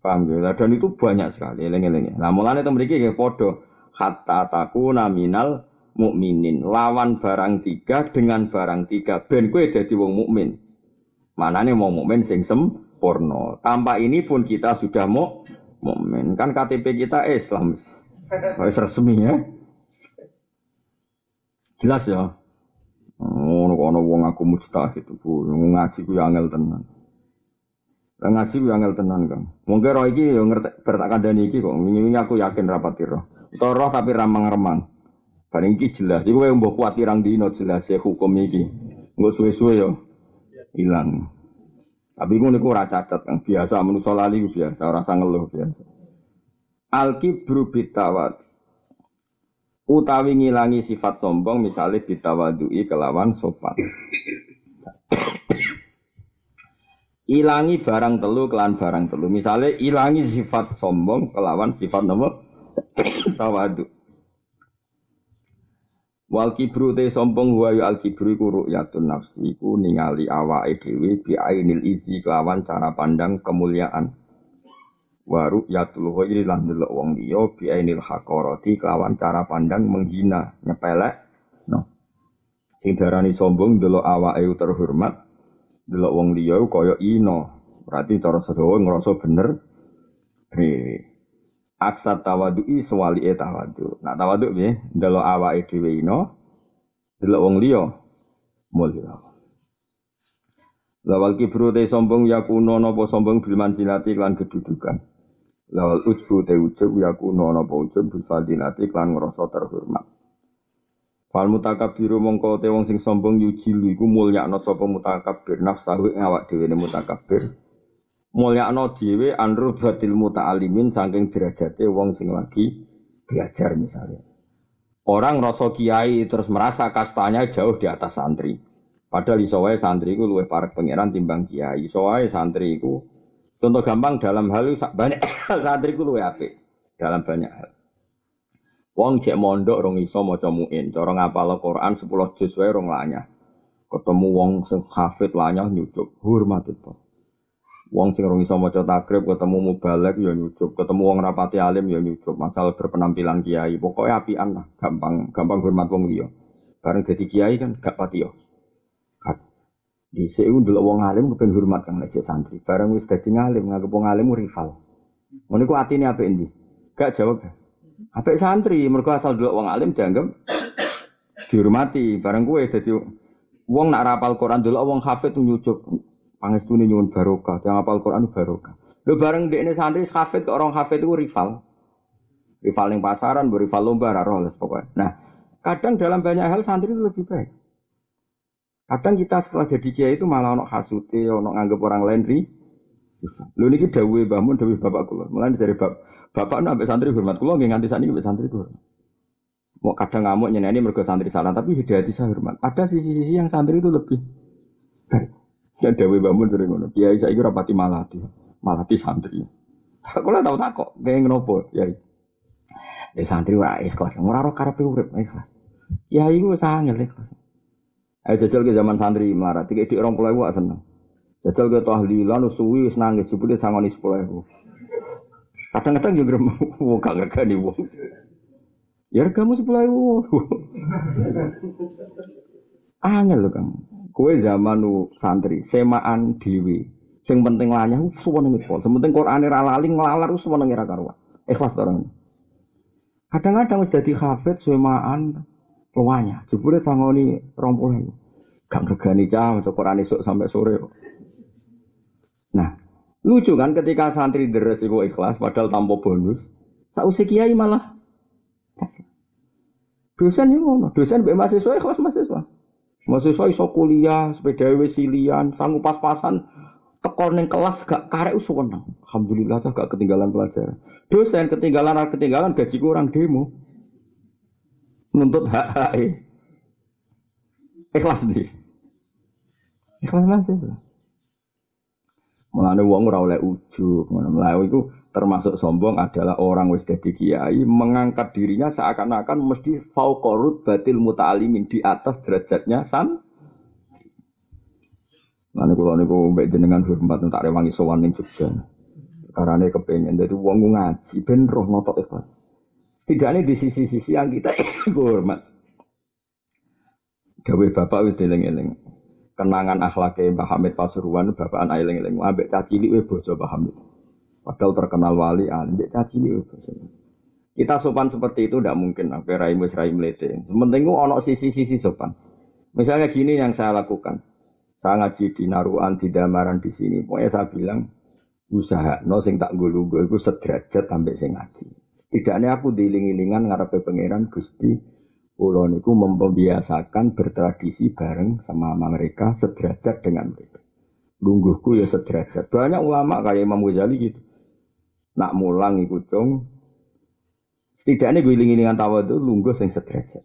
Paham? Dan itu banyak sekali, eling-eling. Nah, mulanya itu mereka kayak podo. Hatta taku naminal mukminin. Lawan barang tiga dengan barang tiga. Ben kue jadi wong mukmin. Mana nih mau mukmin sing sempurna. Tanpa ini pun kita sudah mau mukmin. Kan KTP kita Islam. Harus resmi ya. Jelas ya. Oh, ono wong aku mustahid bu, ngaji ku angel tenan. Ngaji ku angel tenan, Kang. Mungkin roh iki yo ngerti bertak kandhani iki kok. Wingi-wingi aku yakin rapat roh. Utawa roh tapi ramang-remang. Bareng iki jelas. Iku kowe mbok kuat pirang dino jelas ya hukum iki. Engko suwe-suwe yo ilang. Tapi ngono niku ora cacat Kang. Biasa manusa lali biasa, ora usah ngeluh biasa. Al-kibru bitawat utawi ngilangi sifat sombong misalnya bitawadui kelawan sopan ilangi barang telu kelan barang telu. Misalnya ilangi sifat sombong kelawan sifat nomor tawadu. Wal kibru te sombong wa yu al kibru iku ru'yatun nafsi iku ningali awake dhewe bi ainil izi kelawan cara pandang kemuliaan. Wa ru'yatul ghairi lan delok wong liya bi ainil haqarati kelawan cara pandang menghina, nyepelek. No. Sing darani sombong delok awake terhormat, delok wong liya kaya ino. Berarti cara sedawa ngrasa bener dhewe. Aksat tawadu'i sewali e tawadu. Nak tawadu piye? Delok awake dhewe ino, delok wong liya mulya. Lawal kibru te sombong yakuno napa sombong bil manzilati lan kedudukan. Lawal ujbu te ujub yakuno napa ujub bil fadilati lan ngrasa terhormat. Fal mutakabiru mongko te wong sing sombong yujilu iku mulyakno sapa mutakabir nafsahu ing awak dhewe ne mutakabir. Mulyakno dhewe anru batil muta'alimin saking derajate wong sing lagi belajar misalnya. Orang rasa kiai terus merasa kastanya jauh di atas santri. Padahal iso wae santri iku luwih parek pangeran timbang kiai. Iso wae santri iku contoh gampang dalam hal banyak santri iku luwih apik dalam banyak hal. Wong cek mondok rong iso maca muin, cara ngapal Quran 10 juz wae rong lanyah. Ketemu wong sing hafid lanyah nyucuk, hormat itu. Wong sing rong iso maca takrib ketemu mubalek ya nyucuk, ketemu wong rapati alim ya nyucuk, masalah berpenampilan kiai. Pokoknya apian lah, gampang gampang hormat wong liya. Bareng jadi kiai kan gak pati yo. Di sini dulu wong alim kepen hormat kang nek santri. Bareng wis dadi ngalim nganggep wong alim rival. Ngono iku atine apik endi? Gak jawab. Apik santri mergo asal dulu wong alim dianggap dihormati. Bareng kowe dadi wong nak rapal Quran dulu wong hafid nyucuk pangestune nyuwun barokah. Yang apal Quran barokah. Lho bareng dekne santri hafid kok orang hafid itu rival. Rival yang pasaran, rival lomba, raro pokoknya. Nah, kadang dalam banyak hal santri itu lebih baik. Kadang kita setelah jadi kiai itu malah ono hasute, ono nganggep orang lain ri. Lho niki dawuhe Mbah Mun, dawuhe bapak kula. Mulane dari bab bapak nambah santri hormat kula nggih nganti saniki mbek santri kula. Mau kadang ngamuk nyeneni mergo santri salah, tapi hidayati saya hormat. Ada sisi-sisi yang santri itu lebih. Ya Mbah Mun sering ngono. Kiai saiki ora pati malati. Malati santri. Aku lah tau takok, kayak ngopo, ya. Ya santri wae ikhlas, ora karepe urip ikhlas. Kiai ku sangat ikhlas. Ayo jajal ke zaman santri melarat, tiga di orang pulau gua seneng. Jajal ke tahlilan, suwi, nangis, jebule sangoni sepuluh ribu. Kadang-kadang juga mau gak nih wong. Ya kamu sepuluh ribu. Angel loh kang. Kue zaman nu santri, semaan dewi. Sing penting lanyah, semua nengi pol. Sementing Quran era lali ngelalar, semua nengi rakarwa. Ikhlas orang. Kadang-kadang sudah di hafid, semaan, Luanya, jebule sangoni itu. Gak regani cah maca Quran esuk sampai sore. Nah, lucu kan ketika santri deres ikhlas padahal tanpa bonus. Sausi kiai malah dosen itu ngono, dosen mbek mahasiswa ikhlas mahasiswa. Mahasiswa iso kuliah, sepeda wesilian, sanggup pas-pasan tekor ning kelas gak karek usuweneng. Alhamdulillah tuh gak ketinggalan pelajaran. Dosen ketinggalan ketinggalan gaji kurang demo nuntut hak hak e. ikhlas di ikhlas masih Mulane wong ora oleh ujug, ngono itu termasuk sombong adalah orang wis dadi kiai mengangkat dirinya seakan-akan mesti fauqorut batil muta'alimin di atas derajatnya san. Mulane kula niku mbek jenengan hormat tak rewangi sowan ning Jogja. Karane kepengin dadi wong ngaji ben roh notok ikhlas. Tidaknya di sisi-sisi yang kita hormat. Gawe bapak wis eling-eling. Kenangan akhlaknya Mbah Hamid Pasuruan bapak anak eling-eling. Ambek cacili we bojo Mbah Hamid. Padahal terkenal wali alim cacili we bojo. Kita sopan seperti itu tidak mungkin. Apa rai mus rai melete. Sementing ono sisi-sisi sopan. Misalnya gini yang saya lakukan. Saya ngaji di Naruan, di Damaran di sini. Pokoknya saya bilang usaha no sing tak gulu gue itu sederajat sampai sing ngaji. Tidaknya aku diiling-ilingan ngarepe pangeran Gusti Kulo niku membiasakan bertradisi bareng sama mereka sederajat dengan mereka. Lungguhku ya sederajat. Banyak ulama kayak Imam Ghazali gitu. Nak mulang ikut cung. Setidaknya gue iling-ilingan tawa itu lungguh sing sederajat.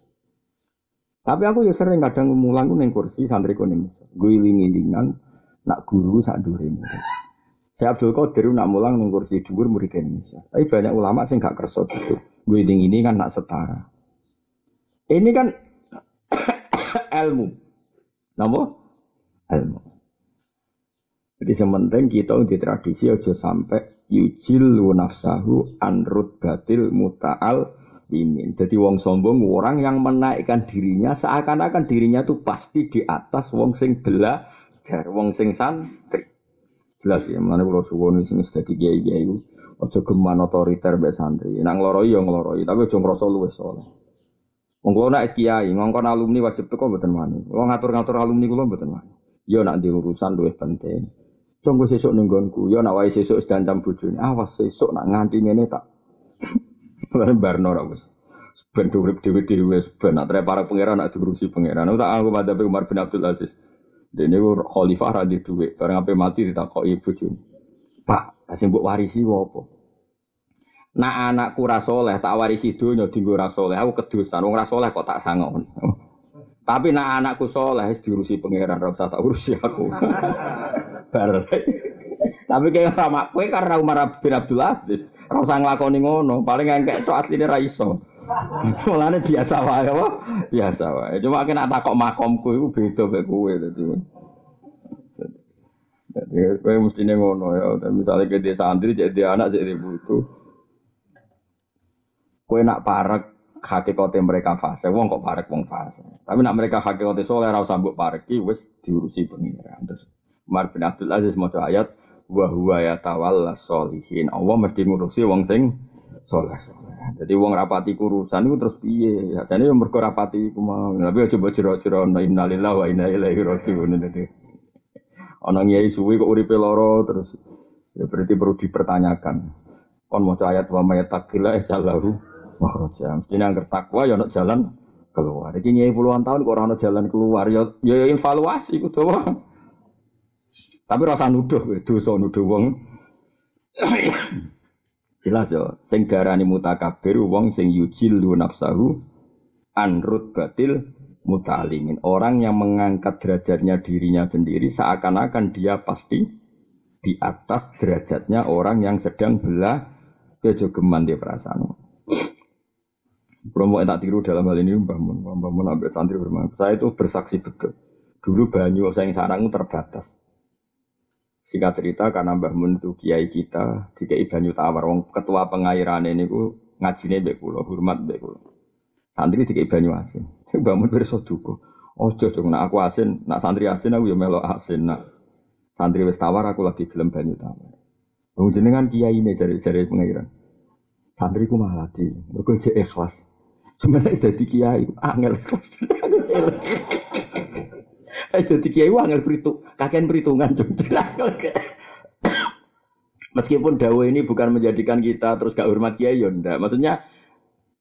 Tapi aku ya sering kadang mulang neng kursi santri kuning. Gue iling-ilingan nak guru sak dure saya Abdul Qadir nak mulang ning kursi dhuwur murid Indonesia. Tapi banyak ulama sing gak kerso gitu. Gue ini kan nak setara. Ini kan ilmu. Napa? Ilmu. Jadi sementing kita di tradisi aja sampai yujil nafsahu anrut batil muta'al imin. Jadi wong sombong orang yang menaikkan dirinya seakan-akan dirinya tuh pasti di atas wong sing belajar, wong sing santri. Jelas ya, mana kalau suwon sing dadi kiai-kiai iku aja geman otoriter mbek santri. Nang ngloroi ya ngloroi, tapi aja ngrasa luwes soleh. Wong kula nek kiai, ngongkon alumni wajib teko mboten wani. Wong ngatur-ngatur alumni kula mboten wani. Yo nak di urusan luwih penting. Tunggu sesuk ning nggonku, yo nak wae sesuk sedancam bojone. Awas sesuk nak nganti ngene tak. Bareng barno ra wis. Ben urip dhewe-dhewe ben nak para pangeran nak diurusi pangeran. Tak aku madhep Umar bin Abdul Aziz. Dene khalifah ra di dhuwit, bareng ape mati ditakoki bojone. Pak, kasih mbok warisi apa? Nak anakku ra saleh tak warisi donya dienggo ra saleh. Aku kedusan wong ra saleh kok tak sangon. Tapi nak anakku saleh wis diurusi pangeran ora usah tak urusi aku. Bar. Tapi kayak sama kowe karena Umar bin Abdul Aziz, ora usah nglakoni ngono, paling engkek tok asline ra iso. Mulane biasa wae apa? Biasa wae. Cuma kena takok makomku iku beda mek kowe dadi. Jadi kowe mesti ngono ya, misalnya ke dia santri jadi anak jadi butuh. Kue nak parek hakikate mereka fase, wong kok parek wong fase. Tapi nak mereka hakikate soleh ora usah mbok pareki wis diurusi pengiran. Terus Umar bin Abdul Aziz maca ayat wa huwa yatawalla solihin. Allah mesti ngurusi wong sing soleh. Jadi wong rapati kurusan itu terus piye? Jadi yang mergo rapati iku mau. Tapi coba jero-jero innalillahi wa inna ilaihi rajiun. Dadi ana ngiyai suwi kok uripe lara terus ya berarti perlu dipertanyakan. Kon maca ayat wa mayataqilla jalahu makhraja. Mesti angker takwa ya ono jalan keluar. Iki nyai puluhan tahun kok ora ono jalan keluar ya ya evaluasi kudu Tapi rasa nuduh dosa nuduh wong. Jelas ya, sing darani mutakabir wong sing yujilu nafsahu anrut batil mutalimin. Orang yang mengangkat derajatnya dirinya sendiri seakan-akan dia pasti di atas derajatnya orang yang sedang belah kejogeman di perasaan. Promo tak tiru dalam hal ini Mbah Mun, Mbah Mun ambil santri bermain. Saya itu bersaksi betul. Dulu banyu saya yang sarang terbatas. Singkat cerita karena Mbah Mun itu kiai kita, dikai banyu tawar. Wong ketua pengairan ini ku ngajine mbek kula, hormat mbek kula. Santri dikai banyu asin. Mbah Mun pirsa duka. Dong, nak aku asin, nak santri asin aku ya melo asin. Nak santri wis tawar aku lagi gelem banyu tawar. Wong jenengan kiai ini jari-jari pengairan. Santriku malah di, mergo ikhlas. Sebenarnya jadi kiai, angel. Eh jadi kiai angel beritung, kakek perhitungan Meskipun dawa ini bukan menjadikan kita terus gak hormat kiai ya ndak. Maksudnya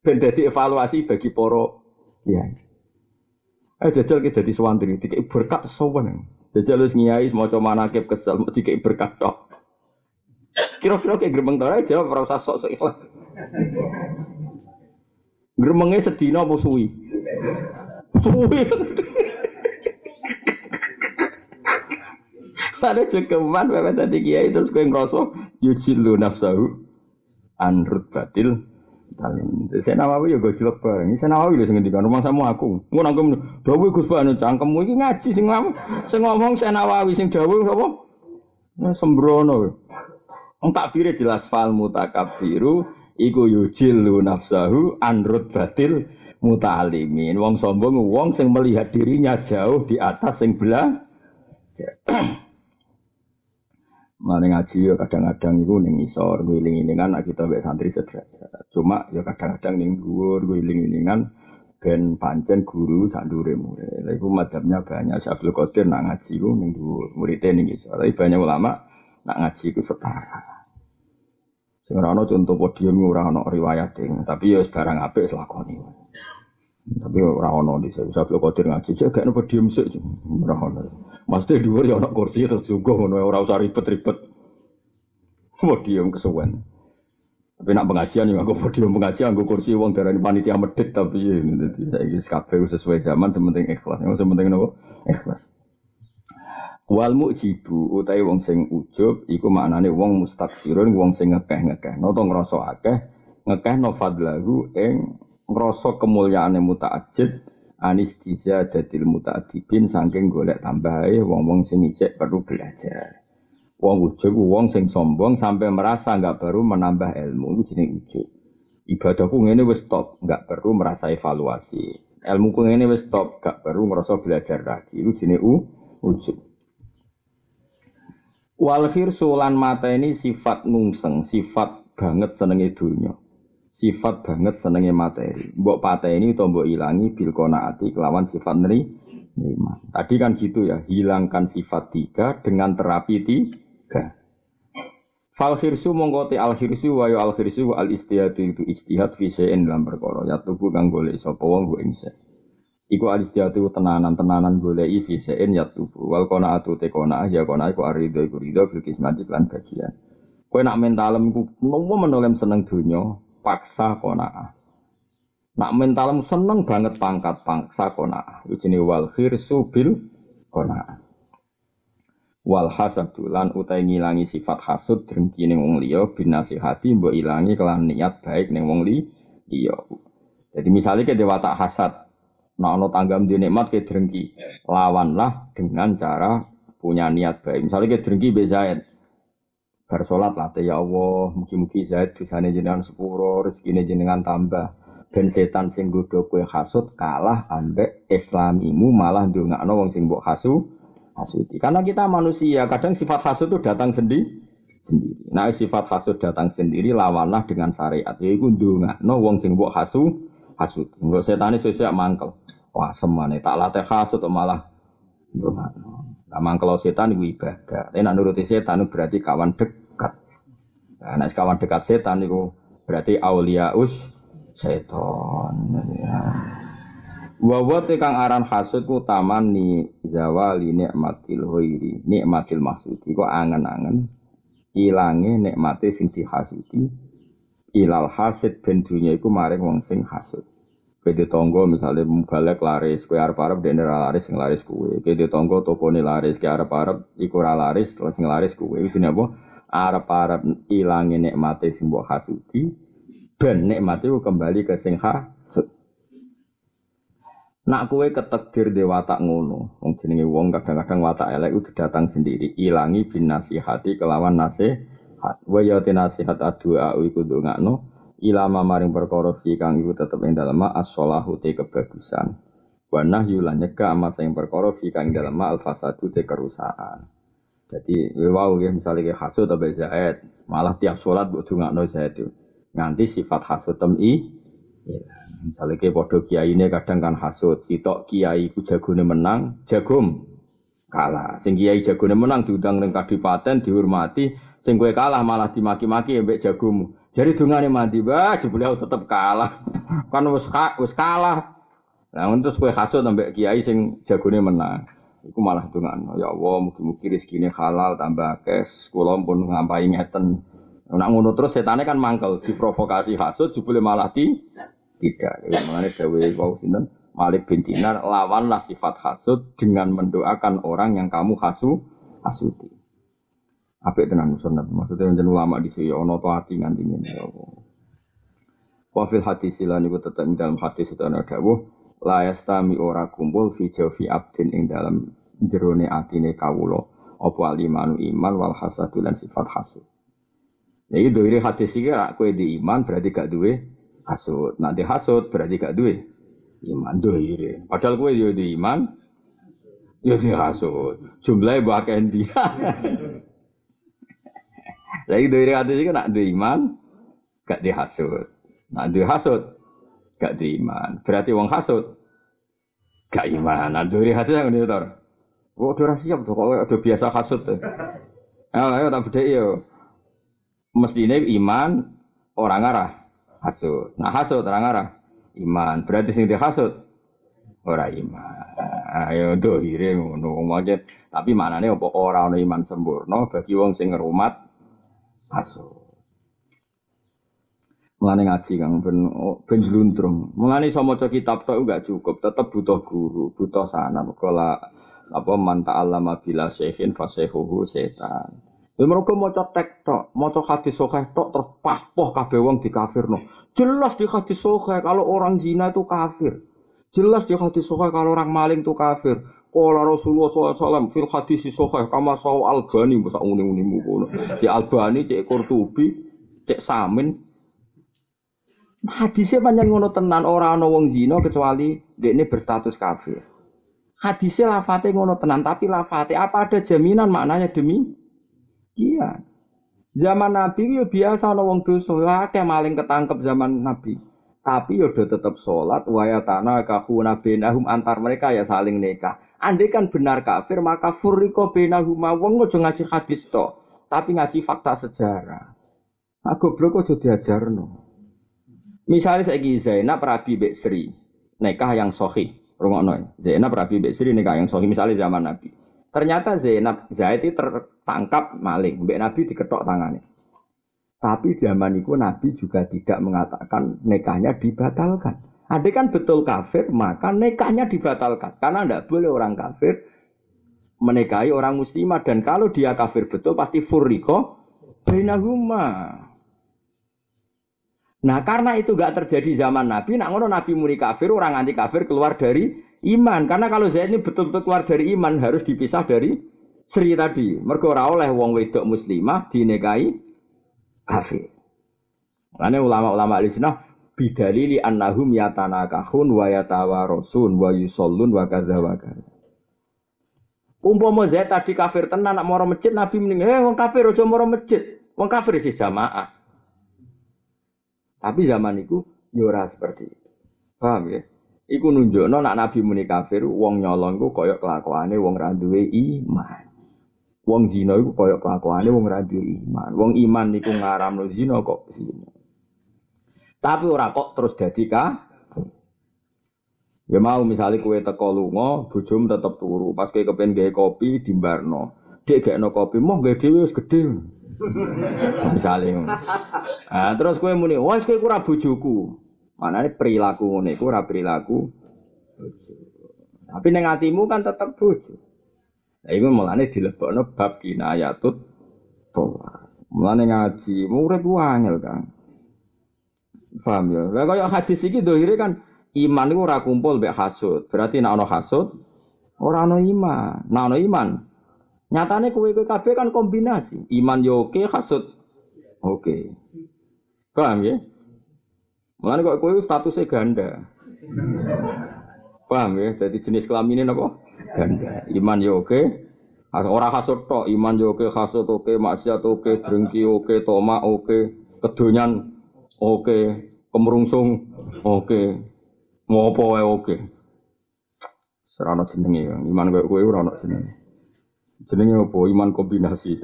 ben dadi evaluasi bagi poro kiai. Eh jajal kita jadi suwantri, tiga berkat sowan. Jajal wis ngiyai maca manakib kesel, tiga berkat tok. Kira-kira kayak gerbang tora jawab ora usah sok-sok ikhlas. Gremenge sedina suwi? Suwi. Pada cekeman pepe tadi kiai terus kowe ngrasa yujilu nafsahu anrut batil talim. Saya nawawi ya gue jelek bareng. Saya nawawi lho sing ngendikan rumah sama aku. Ngono aku dawuh Gus Pak cangkemmu iki ngaji sing ngomong sing ngomong saya nawawi sing dawuh sapa? Nah, sembrono. Wong takbire jelas fal mutakabbiru iku yujilu nafsahu anrut batil mutalimin. Wong sombong wong sing melihat dirinya jauh di atas sing belah. Mana ngaji ya kadang-kadang itu ning isor guling kan kita mbek santri sederajat. Cuma ya kadang-kadang ning dhuwur guling kan ben pancen guru sandure murid. Madhabnya banyak Syaikhul Qadir nak ngaji ku ning dhuwur, muridé ning isor. Tapi banyak ulama nak ngaji ku setara. Sing contoh podium ora riwayat tapi ya barang apik lakoni. Tapi ora ana di bisa blok kodir ngaji cek gak podium sik ora ana. Mesti dhuwur ya ana kursi terus juga ngono ora usah ribet-ribet. Podium kesuwen. Tapi nak pengajian ya aku podium pengajian aku kursi wong darani panitia medit tapi dadi saiki kabeh sesuai zaman sementing ikhlas. Yang sementing nopo? Ikhlas. Wal mujibu utai wong sing ujub iku maknane wong mustaksirun wong sing ngekeh-ngekeh. Noto ngrasa akeh ngekeh no fadlahu ing ngrasa kemuliaane mutaajib anistiza dadil mutaadibin saking golek tambahe wong-wong sing ijek perlu belajar. Wong ujub wong sing sombong sampai merasa nggak perlu menambah ilmu itu jeneng ujub. Ibadahku ngene wis stop, nggak perlu merasa evaluasi. Ilmu ku ngene wis nggak perlu ngerasa belajar lagi. Itu jeneng ujub. Wal firsu mata ini sifat nungseng, sifat banget senenge dunia. Sifat banget senenge materi. Mbok pateni utawa mbok ilangi bil qanaati kelawan sifat neri nikmat. Tadi kan gitu ya, hilangkan sifat tiga dengan terapi tiga. Fal khirsu mongkoti al khirsu wa al khirsu al istihad itu istihad fi dalam perkara. Ya tubuh kang golek sapa wong go ingse. Iku al istihad itu tenanan-tenanan goleki fi ya tubuh. Wal qanaatu te qanaah ya qanaah iku arido iku rido bil kismati lan bagian. Kowe nak mentalem iku nopo menolem seneng donya, paksa qanaah. Nak mentalem seneng banget pangkat paksa. Iku jenenge wal khirsu bil qanaah wal hasad lan utai ngilangi sifat hasud drengki ning wong liya binasihati mbok ilangi kelan niat baik ning wong liya. Jadi misalnya ke dewa tak hasad, nah ono tanggam di nikmat ke drengki, lawanlah dengan cara punya niat baik. Misalnya ke drengki be Zaid, bersolat lah ya Allah, mugi-mugi Zaid dosane jenengan sepuro, rezekine jenengan tambah. Ben setan sing godho kowe hasud kalah ambek islamimu malah ndongakno wong sing mbok hasud hasuti. Karena kita manusia, kadang sifat hasud itu datang sendiri. sendiri. Nah, sifat hasud datang sendiri lawanlah dengan syariat. Yaiku no wong sing mbok hasu. Enggak setan itu sesuai mangkel. Wah, semane tak latih hasud malah ndongakno. Nah, mangkel setan itu ibadah. Nak nuruti setan berarti kawan dekat. Nah, nak kawan dekat setan itu berarti auliaus setan. Ya. Kang aran hasud ku taman ni zawali nikmatil hoiri nikmatil maksudi kok angen-angen ilange nikmate sing dihasudi ilal hasid ben dunya iku maring wong sing hasud Kede tonggo misalnya mubalek laris, kue arep arep dene laris sing laris kue. Kede tonggo tokone laris, kue arep arep iku laris, sing laris kue. Itu apa? Arep arep ilange nikmate sing mbok hasudi, ben nikmate kembali ke sing. Nak kue ketekdir di watak ngono, wong jenenge wong kadang-kadang watak elek itu datang sendiri, ilangi bin nasihati kelawan nasihat. Wa ya nasihat adua iku ndongakno ilama maring perkara kang iku tetep ing dalem as-shalahu te kebagusan. Wa nahyu lan nyegah amat sing perkara kang dalem al fasadu te kerusakan. Jadi wow ya misalnya kayak hasud atau zaid, malah tiap sholat buat dongakno zaid itu. Nganti sifat hasud temi Misalnya ke podo kiai ini kadang kan hasut, sitok kiai ku jagone menang, jagum kalah. Sing kiai jagone menang diundang neng kadipaten dihormati, sing gue kalah malah dimaki-maki mbek jagomu. Jadi dungane mandi, bah jebule tetep kalah. kan wis wis kalah. Nah, untuk kue hasut mbek kiai sing jagone menang. Iku malah dungan, ya Allah, mugi-mugi rezekine halal tambah kes, kula pun ngampai ngeten. Nak ngono terus setannya kan mangkel, diprovokasi hasut, jebule malah di tidak. Ya, mengenai Dawe Wau Sinten Malik bin Dinar lawanlah sifat hasud dengan mendoakan orang yang kamu hasu hasuti. Itu tenan sunat? Maksudnya yang ulama di sini ono to hati nganti ini. Ya Wafil hadis silan itu tetap dalam hadis itu ada dawuh la yastami ora kumpul fi jawfi abdin ing dalam jerone atine kawula apa alimanu iman wal hasadu lan sifat hasud. Jadi dari hadis ini kue di iman berarti gak duwe hasut. Nanti hasut berarti gak duwe iman dohire. Padahal kue yo di iman, yo di hasut. Jumlahnya bahkan dia. Lagi dari hadis ini nak duwe iman, gak di hasut. Nak duwe hasut, gak di iman. Berarti wong hasut, gak iman. Dari hadis yang ini tor. Oh, udah siap tuh, kok udah biasa hasut. Ayo, ayo tak beda yo. Mestinya iman orang arah hasud. Nah hasud terang arah iman. Berarti sing dihasud ora iman. Ayo dohire ngono maksud. Tapi manane apa ora ana iman sempurna bagi wong sing ngrumat hasud. Mulane ngaji kang ben oh, ben jluntrung. Mulane iso maca kitab enggak cukup, tetep butuh guru, butuh sanad. Kala apa man ta'allama bila syekhin fasehuhu setan. Lha mergo maca tek tok, maca hadis sahih tok terpahpoh kabeh wong dikafirno. Jelas di hadis sahih kalau orang zina itu kafir. Jelas di hadis sahih kalau orang maling itu kafir. Qala Rasulullah SAW fil hadis sahih kama sahu Albani masa uni-unimu kono. Di Albani cek Qurtubi, cek Samin. Hadisnya panjang ngono tenan orang ana wong zina kecuali ini berstatus kafir. Hadisnya lafate ngono tenan tapi lafate apa ada jaminan maknanya demi Iya. Zaman Nabi yo biasa ana wong dosa, akeh maling ketangkep zaman Nabi. Tapi yo do tetep salat wa yatana kahuna bainahum antar mereka ya saling nikah. Andai kan benar kafir maka furriqo bainahum wong aja ngaji hadis to, tapi ngaji fakta sejarah. Nah, goblok aja diajarno. Misalnya saya Zainab Rabi Bek Sri, nikah yang sohi, rungokno. Zainab Rabi Bek Sri nikah yang sohi, misalnya zaman Nabi. Ternyata Zainab Zaid tertangkap maling, Mbak Nabi diketok tangannya. Tapi zaman itu Nabi juga tidak mengatakan nekahnya dibatalkan. Ada kan betul kafir, maka nekahnya dibatalkan. Karena tidak boleh orang kafir menikahi orang muslimah. Dan kalau dia kafir betul, pasti furriko bainahuma. Nah karena itu gak terjadi zaman Nabi, nak ngono Nabi muni kafir, orang anti kafir keluar dari iman. Karena kalau Zaid ini betul-betul keluar dari iman harus dipisah dari Sri tadi. Mergo ora oleh wong wedok muslimah dinikahi kafir. Karena ulama-ulama Islam bidalili annahum yatanakahun wa yatawarosun wa yusallun wa kadza wa. Umpama Zaid tadi kafir tenan nak moro masjid Nabi mending, "Eh wong kafir aja moro masjid." Wong kafir sih jamaah. Tapi zaman itu yura ya seperti itu. Paham ya? Iku nunjukno nak Nabi muni kafir, wong nyolong ku koyok kelakuane wong ra iman. Wong zina iku koyok kelakuane wong ra iman. Wong iman niku ngaramno zina kok zina. Tapi ora kok terus dadi ka Ya mau misalnya kue teko lunga, bojom tetep turu. Pas kue kepen gawe kopi dimbarno. Dek gak no kopi, mau gawe dhewe. Misalnya. Nah, terus kue muni, kue kurang bujuku. Mana ini perilaku ini, kurang perilaku. Tapi neng hatimu kan tetap bujuk. Nah, itu mulane dilebokno bab kinayatut tolak. Mulane ngaji, murid wangel kan. Paham ya? Lah kaya hadis iki dohire kan iman itu ora kumpul mbek hasud. Berarti nek ana hasud ora ana iman. Nek iman Nyatane kowe kowe kabeh kan kombinasi. Iman yo oke, hasud oke. Paham ya? Mulane kok kowe statusnya ganda. Paham ya? Jadi jenis kelaminnya apa? Ganda. Iman yo oke. Ora hasud tok, iman yo oke, hasud oke, maksiat oke, drengki oke, toma oke, kedonyan oke, kemerungsung oke. Mau apa oke. Serana jenenge iman kowe kowe ora ono jenenge. Jenenge apa? Iman kombinasi.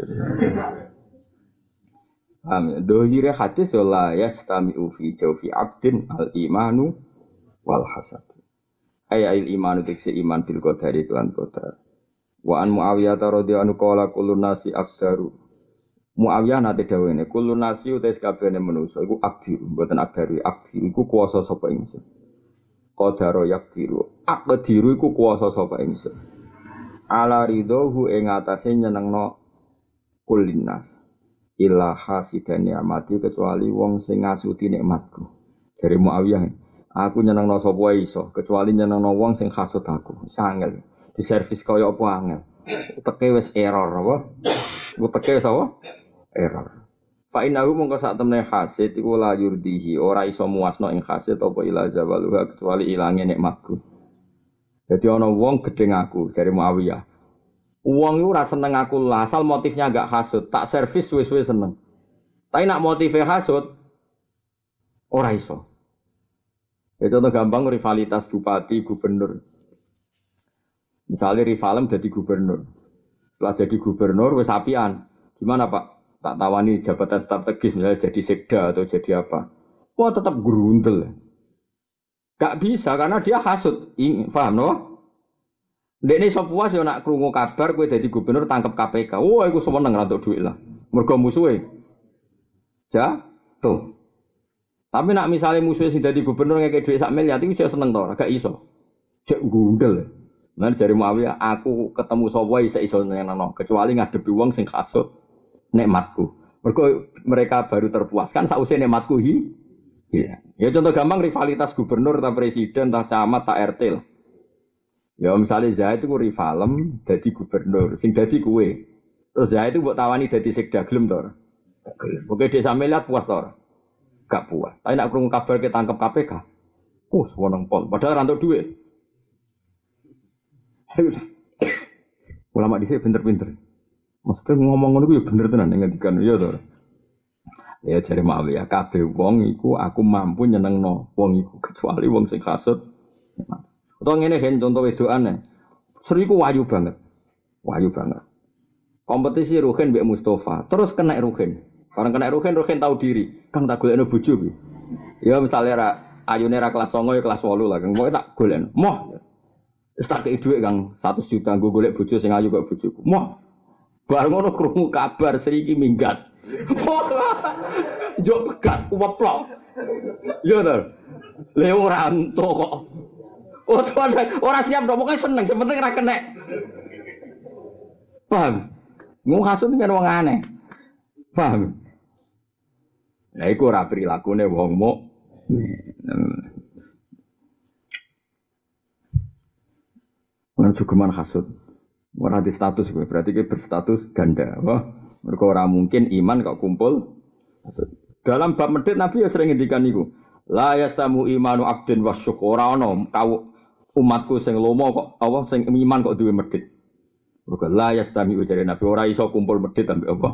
Paham ya? Dohire hadis la yastami'u fi jawfi abdin al imanu wal hasad. Aya il imanu tiksi iman bil qadari lan qadar. Wa an Muawiyah radhiyallahu anhu qala kullu nasi akdaru. Muawiyah nate dawene kullu nasi utais kabehane manusa iku akdir, mboten akdaru, akdir iku kuwasa sapa ingsun. Qadaro yakdiru. Akdiru iku kuwasa sapa ingsun ala ridhohu ing atase nyenengno kulinas illa hasidani amati kecuali wong sing ngasuti nikmatku. Dari Muawiyah aku nyenengno sapa iso kecuali nyenengno wong sing hasud aku. Sangel di servis kaya apa angel? Teke wis error apa? Teke wis apa? Error. Fa innahu mongko sak temne hasid iku la yurdihi. Ora iso muasno ing hasid apa ila zawaluha kecuali ilange nikmatku jadi ono wong gedeng aku dari Muawiyah. Wong itu rasa seneng aku lah, asal motifnya agak hasut, tak servis suwe-suwe seneng. Tapi nak motifnya hasut, ora iso. Ya contoh gampang rivalitas bupati, gubernur. Misalnya rivalem jadi gubernur. Setelah jadi gubernur, wes apian. Gimana pak? Tak tawani jabatan strategis, misalnya jadi sekda atau jadi apa. Wah tetap gerundel. Gak bisa karena dia hasut. Paham no? Dek ini puas ya nak krungu kabar gue jadi gubernur tangkap KPK. Wah, aku seneng rantuk duit lah. Mergo musuhe. tuh. Tapi nak misalnya musuhnya sih jadi gubernur ngekek duit sak miliar, itu saya seneng tau, gak iso. Cek gundel. Nah dari Muawiyah, aku ketemu sapa isa iso nyenengno, kecuali ngadepi wong sing kasut nikmatku. Mergo mereka baru terpuaskan sausé nikmatku hi. Iya. Ya contoh gampang rivalitas gubernur, tak presiden, tak camat, tak RT lah. Ya misalnya Zaid itu rivalem jadi gubernur, sing jadi kue. Terus Zaid itu buat tawani jadi sekda gelem tor. Oke desa lihat puas tor. Gak puas. Tapi nak kurung kabar kita tangkap KPK. Uh, sewenang pol. Padahal rantuk duit. Ulama di sini pinter-pinter. Maksudnya ngomong ngono ya bener tenan ngendikan ya tor. Ya jare Muawiyah, kabeh wong iku aku mampu nyenengno wong iku kecuali wong sing hasud. Utawa ngene gen contoh wedokane. Sri ku wayu banget. Wayu banget. Kompetisi Ruhin mbek Mustafa, terus kena Ruhin. Orang kena Ruhin, Ruhin tahu diri. Kang tak golekno bojo ki. Ya misalnya ra ayune ra kelas 9 ya kelas 8 lah, Kang pokoke tak golekno. Moh. Kei dhuwit Kang 100 juta nggo golek bojo sing ayu kok bojoku. Moh. Bar ngono krungu kabar Sri iki minggat. Jok pegat, weplok. Iya to. Le ora entuk kok. Oh, tuan, ora siap dong, pokoknya seneng, sepenting ora kena. Paham? Mau hasut kan wong aneh. Paham? Nah, iku ora prilakune wong mu. Lan cukuman hasut. Ora di status gue, berarti gue berstatus ganda. Wah, mereka orang mungkin iman kok kumpul. Dalam bab medit Nabi ya sering ngendikan niku. La yastamu imanu abdin wa syukura ono kau umatku sing lomo kok apa sing iman kok duwe medit. Mergo la yastami ujare Nabi ora iso kumpul medit ambek apa?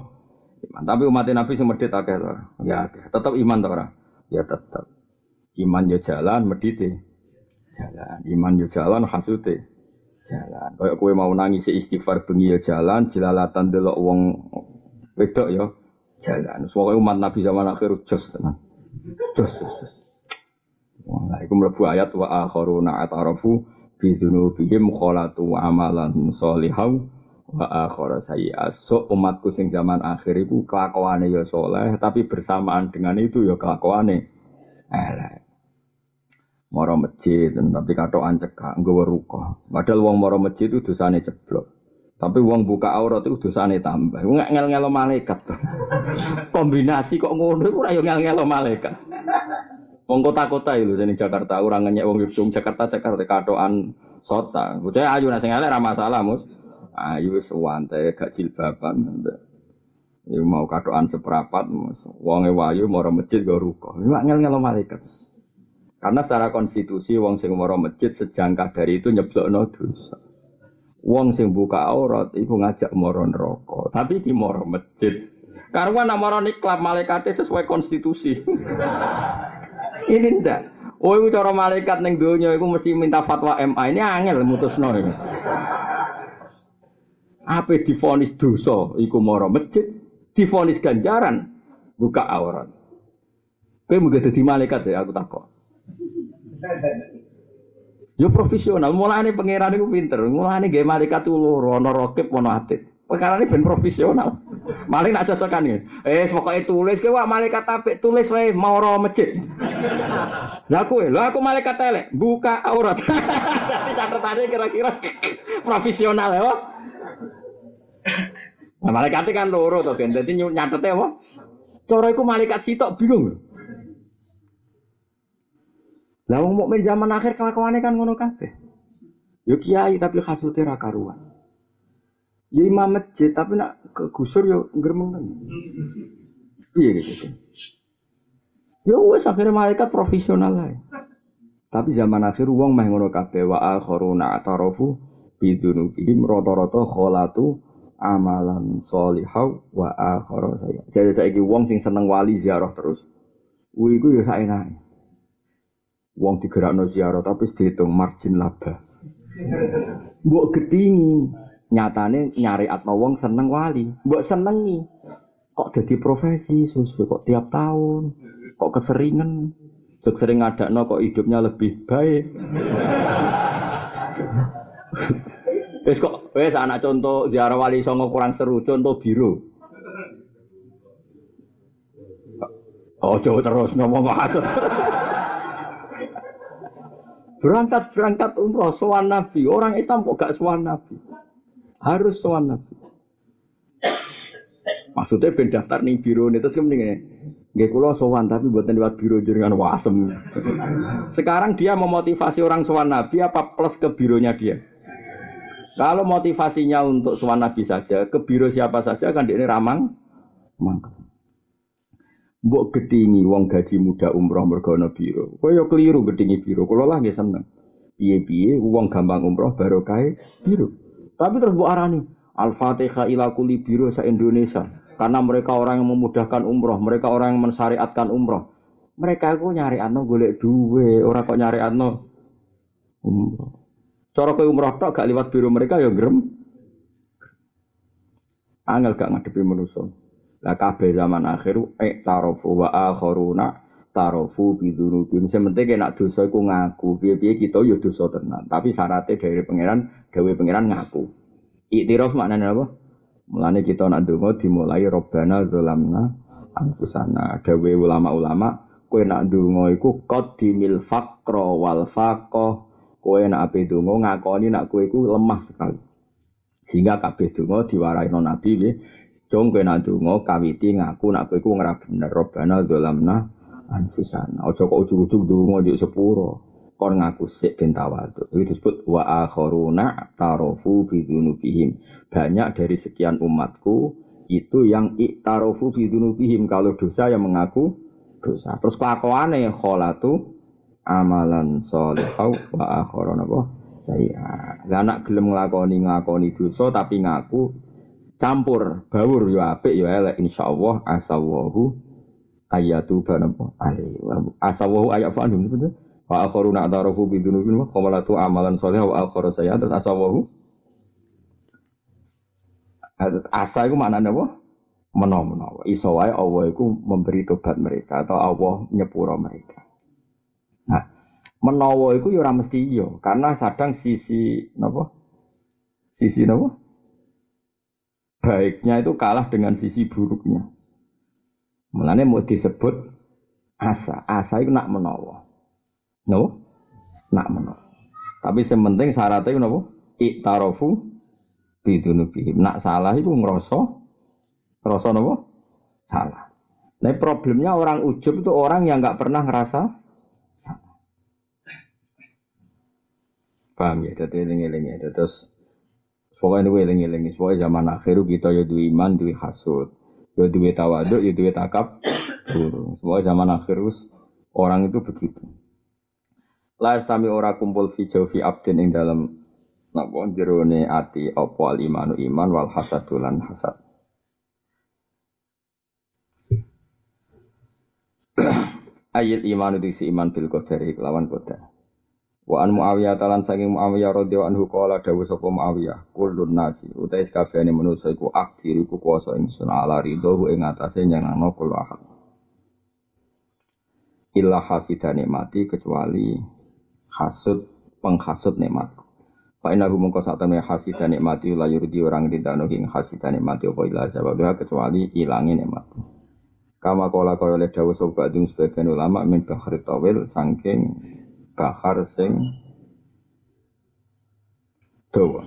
Iman. Tapi umat Nabi sing medit akeh to. Ya akeh. Tetep iman to ora? Ya tetep. Iman yo jalan medite. Jalan. Iman yo jalan hasute. Jalan. Kayak kowe mau nangis istighfar bengi yo jalan, jilalatan delok wong wedok yo jalan. Soale umat Nabi zaman akhir jos tenan. Jos. Wah, iku mlebu ayat wa akharuna atarafu bi dzunubihim khalatu amalan sholihan wa akhara sayyi'at. So umatku sing zaman akhir iku kelakuane ya soleh, tapi bersamaan dengan itu ya kelakuane elek. Moro masjid, tapi katokan cekak, nggawa ruko. Padahal wong moro masjid itu dosane ceblok. Tapi wong buka aurat itu dosane tambah. Nggak ngel-ngelo malaikat. Kombinasi kok ngono iku ora yo ngel-ngelo malaikat. Wong kota-kota itu jadi Jakarta orang ngenyek wong Yogyakarta Jakarta Jakarta katoan sota. Bocah ayu nasi ngalek ra masalah mus. Ayu wis wante gak jilbaban. Ya mau katoan seperapat mus. Wonge wayu moro masjid go ruko. Mak ngel-ngelo malaikat. Karena secara konstitusi wong sing moro masjid sejangkah dari itu nyeblokno dosa. Wong sing buka aurat iku ngajak moro neraka, tapi di moro masjid. Karena nak moro niklap malaikatnya sesuai konstitusi. Ini ndak. Oh, itu cara malaikat neng donya itu mesti minta fatwa MA. Ini angel mutusno ini. Apa difonis dosa iku moro masjid, difonis ganjaran buka aurat. Kowe muga dadi malaikat ya aku takut. Yo profesional, mulane pangeran iku pinter. Mulane gawe malaikat tuh loro, ana rokib ana atit. Perkara ini ben profesional. Maling nak cocokan ya. Eh, pokoknya tulis ke wah malaikat apik tulis wae mau roh masjid. Lah aku, lah aku malaikat elek, buka aurat. Catatannya kira-kira profesional ya. Wah. Nah, malaikat kan loro to kan. Dadi nyatete apa? Cara iku malaikat sitok bingung. Lah wong mukmin zaman akhir kelakuane kan ngono kabeh. Yo kiai tapi kasute ra karuan. Ya imam masjid tapi nak kegusur yo gremeng kan. Iya gitu. Ya wes akhirnya malaikat profesional lah. Tapi zaman akhir uang meh ngono kabeh wa akharuna atarafu bidunubihim rata-rata kholatu amalan solihau wa akhara saya. Jadi saiki wong sing seneng wali ziarah terus. Kuwi iku ya saenake. Wong digerakno ziarah tapi dihitung margin laba. Mbok gedingi nyatane nyari atma wong seneng wali, mbok senengi. Kok jadi profesi sesuai kok tiap tahun, kok keseringan, Jok sering ngadakno kok hidupnya lebih baik. Wes kok wes anak contoh ziarah wali songo kurang seru, contoh biru. Oh, jauh terus ngomong maksud. Berangkat berangkat umroh sowan nabi orang Islam kok gak sowan nabi harus sowan nabi maksudnya ben daftar nih biro nih terus kemudian Gak kulo sowan tapi buatan lewat biro jaringan wasem. Sekarang dia memotivasi orang sowan nabi apa plus ke bironya dia? Kalau motivasinya untuk sowan nabi saja, ke biro siapa saja kan dia ini ramang, mangkel. Mbok gedingi wong gaji muda umroh mergono biro. Kaya keliru gedingi biro. Kulo lah nggih seneng. Piye-piye wong gampang umroh baru kae biro. Tapi terus mbok arani Al-Fatihah ila kuli biro sa Indonesia. Karena mereka orang yang memudahkan umroh, mereka orang yang mensyariatkan umroh. Mereka itu nyari atno golek duwe, orang kok nyari atno umroh. Cara ke umroh tok gak lewat biru mereka ya gerem. Angel gak ngadepi manusia. Lah kabeh zaman akhir ek tarofu wa akharuna tarofu bidunubim. Sementing nak dosa iku ngaku. Piye-piye kita ya dosa tenan. Tapi syaratnya dari pangeran, gawe pangeran ngaku. Iktiraf maknanya apa? Mulane kita nak donga dimulai Robbana zalamna anfusana. Dawe ulama-ulama kowe nak donga iku qaddimil faqra wal faqah. Kowe nak ape donga ngakoni nak kowe iku lemah sekali. Sehingga kabeh donga diwaraino Nabi. Jong kowe nak donga kawiti ngaku nak kowe iku ora bener Robbana zalamna anfusana. Aja kok ujug-ujug donga di sepuro kon ngaku sik ben tawadu. Itu disebut wa akharuna tarofu bidunubihim. Banyak dari sekian umatku itu yang iktarofu bidunubihim kalau dosa yang mengaku dosa. Terus kelakuane kholatu amalan sholihau wa akharuna apa? Saya. Anak gelem nglakoni nglakoni dosa tapi ngaku campur bawur yo apik yo elek insyaallah asawahu ayatu banapa alaihi asawahu ayat fa'andum betul Wa akharu na'tarafu bi dzunubin wa qamalatu amalan sholih wa akharu sayyi'at asawahu. Asa iku maknane apa? Menawa-menawa. Iso wae Allah iku memberi tobat mereka atau Allah nyepuro mereka. Nah, menawa iku ya ora mesti iya, karena sadang sisi napa? Sisi napa? Baiknya itu kalah dengan sisi buruknya. Mulane mau disebut asa. Asa itu nak menawa. No? Nak meno. Tapi sementing syaratnya napa? Iktarofu bidunubihim. Nak salah itu ngerasa ngerasa napa? Salah. Nah problemnya orang ujub itu orang yang nggak pernah ngerasa Paham ya? Jadi eling-eling ya. Terus pokoknya itu eling-eling. Pokoknya zaman akhir kita ya dua iman, dua hasud. Ya dua tawaduk, ya dua takab. Pokoknya zaman akhir orang itu begitu. La istami ora kumpul fi jawfi abdin ing dalam napa jerone ati apa al imanu iman wal hasadulan hasad. Ayat iman itu si iman bil qadari lawan qadar. Wa an Muawiyah talan saking Muawiyah radhiyallahu anhu qala dawu sapa Muawiyah kullun nasi utai sakabehane manusa iku aktir iku kuwasa ingsun ala ridho ing atase nyenengno kula ahad. Illa hasida nikmati kecuali hasud penghasut nikmat. Fa inna hu mongko sak temene hasidan nikmati la yurdi orang ridano ing hasidan nikmati apa ila sebabnya kecuali ilangi nikmat. Kama kala kaya oleh dawuh sapa sebagian ulama min bahri tawil saking bahar sing dawa.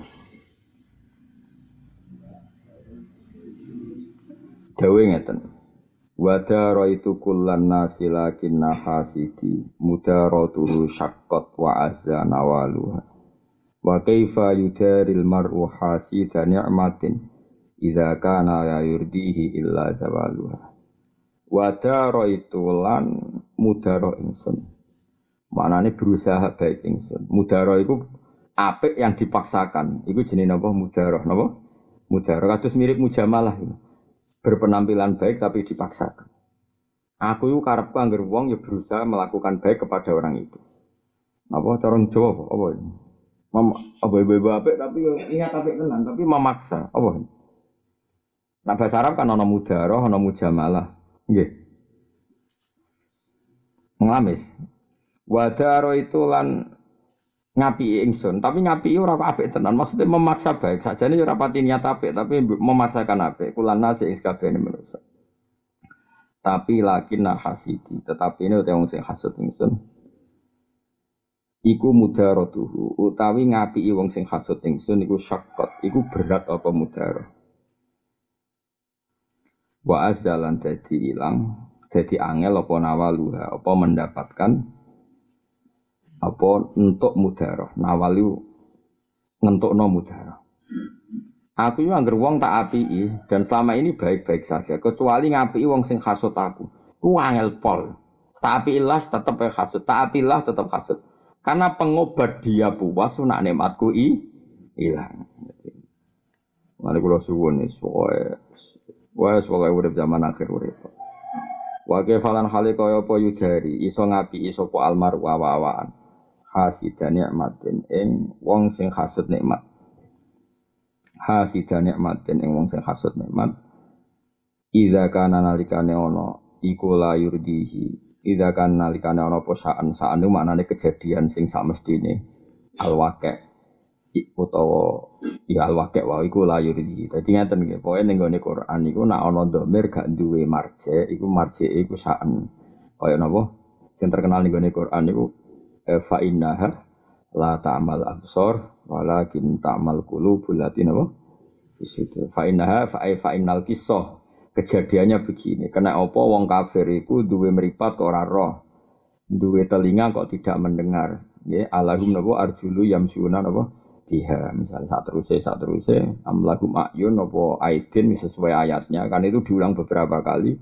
Dawe ngeten. Wadara itu kullan nasi lakin nahasidi mudaratuhu syaqqat wa azza nawaluha. Wa kaifa yudaril mar'u hasida ni'matin idza kana yurdihi illa zawaluha. Wadara itu lan mudara ingsun. Maknane berusaha baik ingsun. Mudara itu apik yang dipaksakan. Iku jenenge napa mudara napa? Mudara kados mirip mujamalah. Ini berpenampilan baik tapi dipaksakan. Aku itu karepku anggar wong ya berusaha melakukan baik kepada orang itu. Apa corong Jawa apa ini? Mem, apa ibu-ibu apik tapi ya ingat apik tenan tapi memaksa. Apa ini? Nah bahasa Arab kan ana mudaroh, ana mujamalah. Nggih. Mengamis. Wadaro itu lan ngapi ingsun, tapi ngapi ora apik tenan. Maksudnya memaksa baik saja ini ora pati niat apik, tapi memaksakan apik. Kulan nasi ing sakabehane manusa. Tapi laki hasidi, tetapi ini udah sing hasud ingsun. Iku mudarotuhu, utawi ngapi wong sing hasud ingsun iku syakot, iku berat apa mudaro. Wa azalan dadi ilang, dadi angel apa nawaluha, apa mendapatkan apa untuk mudaroh nawali ngentuk no mudaroh aku itu angger wong tak api dan selama ini baik-baik saja kecuali ngapi wong sing hasut aku. Ku angel pol. Tak api ilah tetap hasut tak api ilah tetap hasut. Karena pengobat dia puas nak nikmatku i hilang Mari kula suwun wis pokoke Wes pokoke urip zaman akhir urip. Wa falan hale kaya apa yudari iso ngapi iso po almar wa-wawaan. Hasidan nikmatin ing wong sing hasud nikmat. Hasidan nikmatin ing wong sing hasud nikmat. Idza kana nalikane ana iku la yurdihi. Idza kana nalikane ana apa saan saan itu maknane kejadian sing samestine alwaqi utawa ya alwaqi wa iku la yurdihi. Dadi ngaten nggih, pokoke ning gone Quran iku nak ana dhamir gak duwe marje, iku marje iku saan. Kaya napa? Sing terkenal ning gone Quran iku fa innaha la ta'mal absar walakin ta'mal qulubul lati napa? Di situ. Fa innaha fa fa innal kisah Kejadiannya begini, kena apa wong kafir itu duwe meripat ora roh, duwe telinga kok tidak mendengar. Ya, alahum napa arjulu yamsuna napa biha. Misalnya saat terusnya saat terusnya amlahum ayun napa aidin sesuai ayatnya. Kan itu diulang beberapa kali.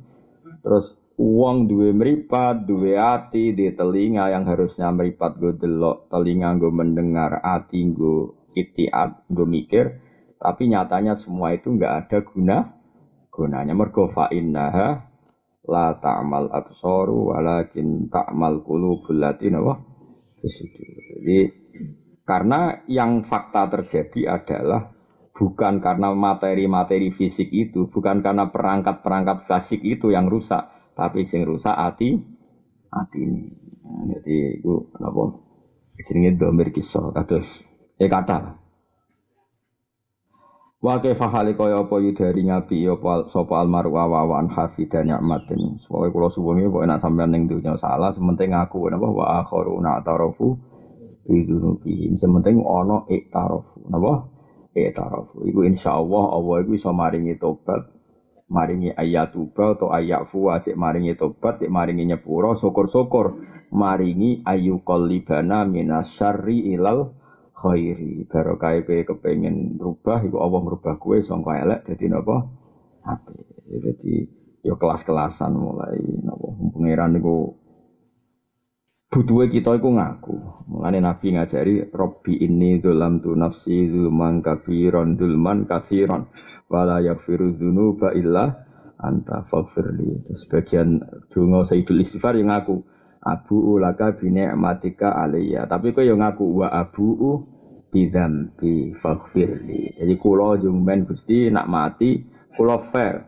Terus uang duwe meripat, duwe hati, di telinga yang harusnya meripat gue delok, telinga gue mendengar, hati gue itiat, gue mikir. Tapi nyatanya semua itu nggak ada guna gunanya mergo fa innaha la ta'mal absaru walakin ta'mal qulubul latina wa Jadi karena yang fakta terjadi adalah bukan karena materi-materi fisik itu, bukan karena perangkat-perangkat fisik itu yang rusak, tapi sing rusak hati hati ini. Nah, jadi itu apa? Jenenge domir kisah kados eh kata Wa kaifa hali kaya apa yudari ngapi ya sapa almaru awawan hasidan nikmatin. Pokoke kula suwun iki pokoke nek sampean ning dunya salah sementing aku napa wa akharuna tarafu bidunubihim. Sementing ana iktarafu. Napa? Iktarafu. Iku insyaallah Allah iku iso maringi tobat maringi ayat tuba atau ayat fuwa cek maringi tobat cek maringi nyepuro syukur-syukur. Maringi ayu qalibana minasyarri ilal khairi. Barokah kowe kepengin rubah iku Allah merubah kowe sangka elek dadi napa? Apik dadi yo kelas-kelasan mulai napa? Pangeran niku butuhe kita iku ngaku. Mulane nabi ngajari robbi ini dalam tu nafsi zulman kafiron dulman kafiron wala yaghfiru dzunuba illa anta faghfirli sebagian donga sayyidul istighfar yang ngaku abu ulaka bine matika alaiya tapi kau yang ngaku wa abu bidam bi faghfirli jadi kulo jumben gusti nak mati kulo fair.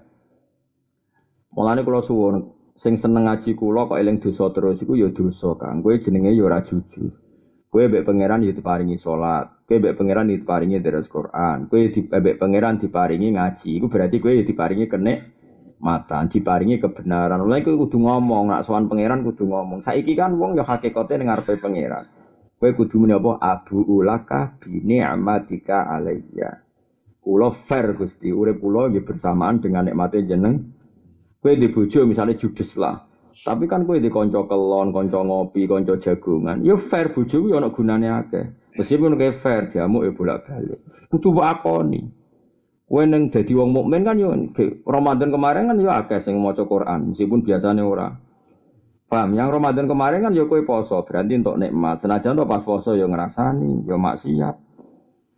Mulane kulo suwon sing seneng ngaji kulo kok eling dosa terus iku ya dosa kang. Kowe jenenge ya ora jujur. Kowe mbek pangeran ya diparingi salat kowe mbek pangeran diparingi deres Quran kowe di mbek pangeran diparingi ngaji iku berarti ya diparingi kenek mata diparingi kebenaran. Mulai kowe kudu ngomong, nak sowan pangeran kudu ngomong. Saiki kan wong ya hakikate ning ngarepe pangeran. Kowe kudu muni apa abu ulaka bi ni'matika alayya. Kula fair Gusti, urip kula nggih bersamaan dengan nikmate jeneng. Kowe di bojo misalnya judes lah. Tapi kan kowe di kanca kelon, kanca ngopi, kanca jagungan. Ya fair bojo ku ya ana gunane akeh. Meskipun kowe fair jamu ya bolak-balik. Kudu mbok akoni. Kowe neng dadi wong mukmin kan yo Ramadan kemarin kan yo akeh sing maca Quran, meskipun biasanya ora. Paham? Yang Ramadan kemarin kan yo kowe poso, berarti untuk nikmat. Senajan to pas poso yo ngrasani, yo maksiat.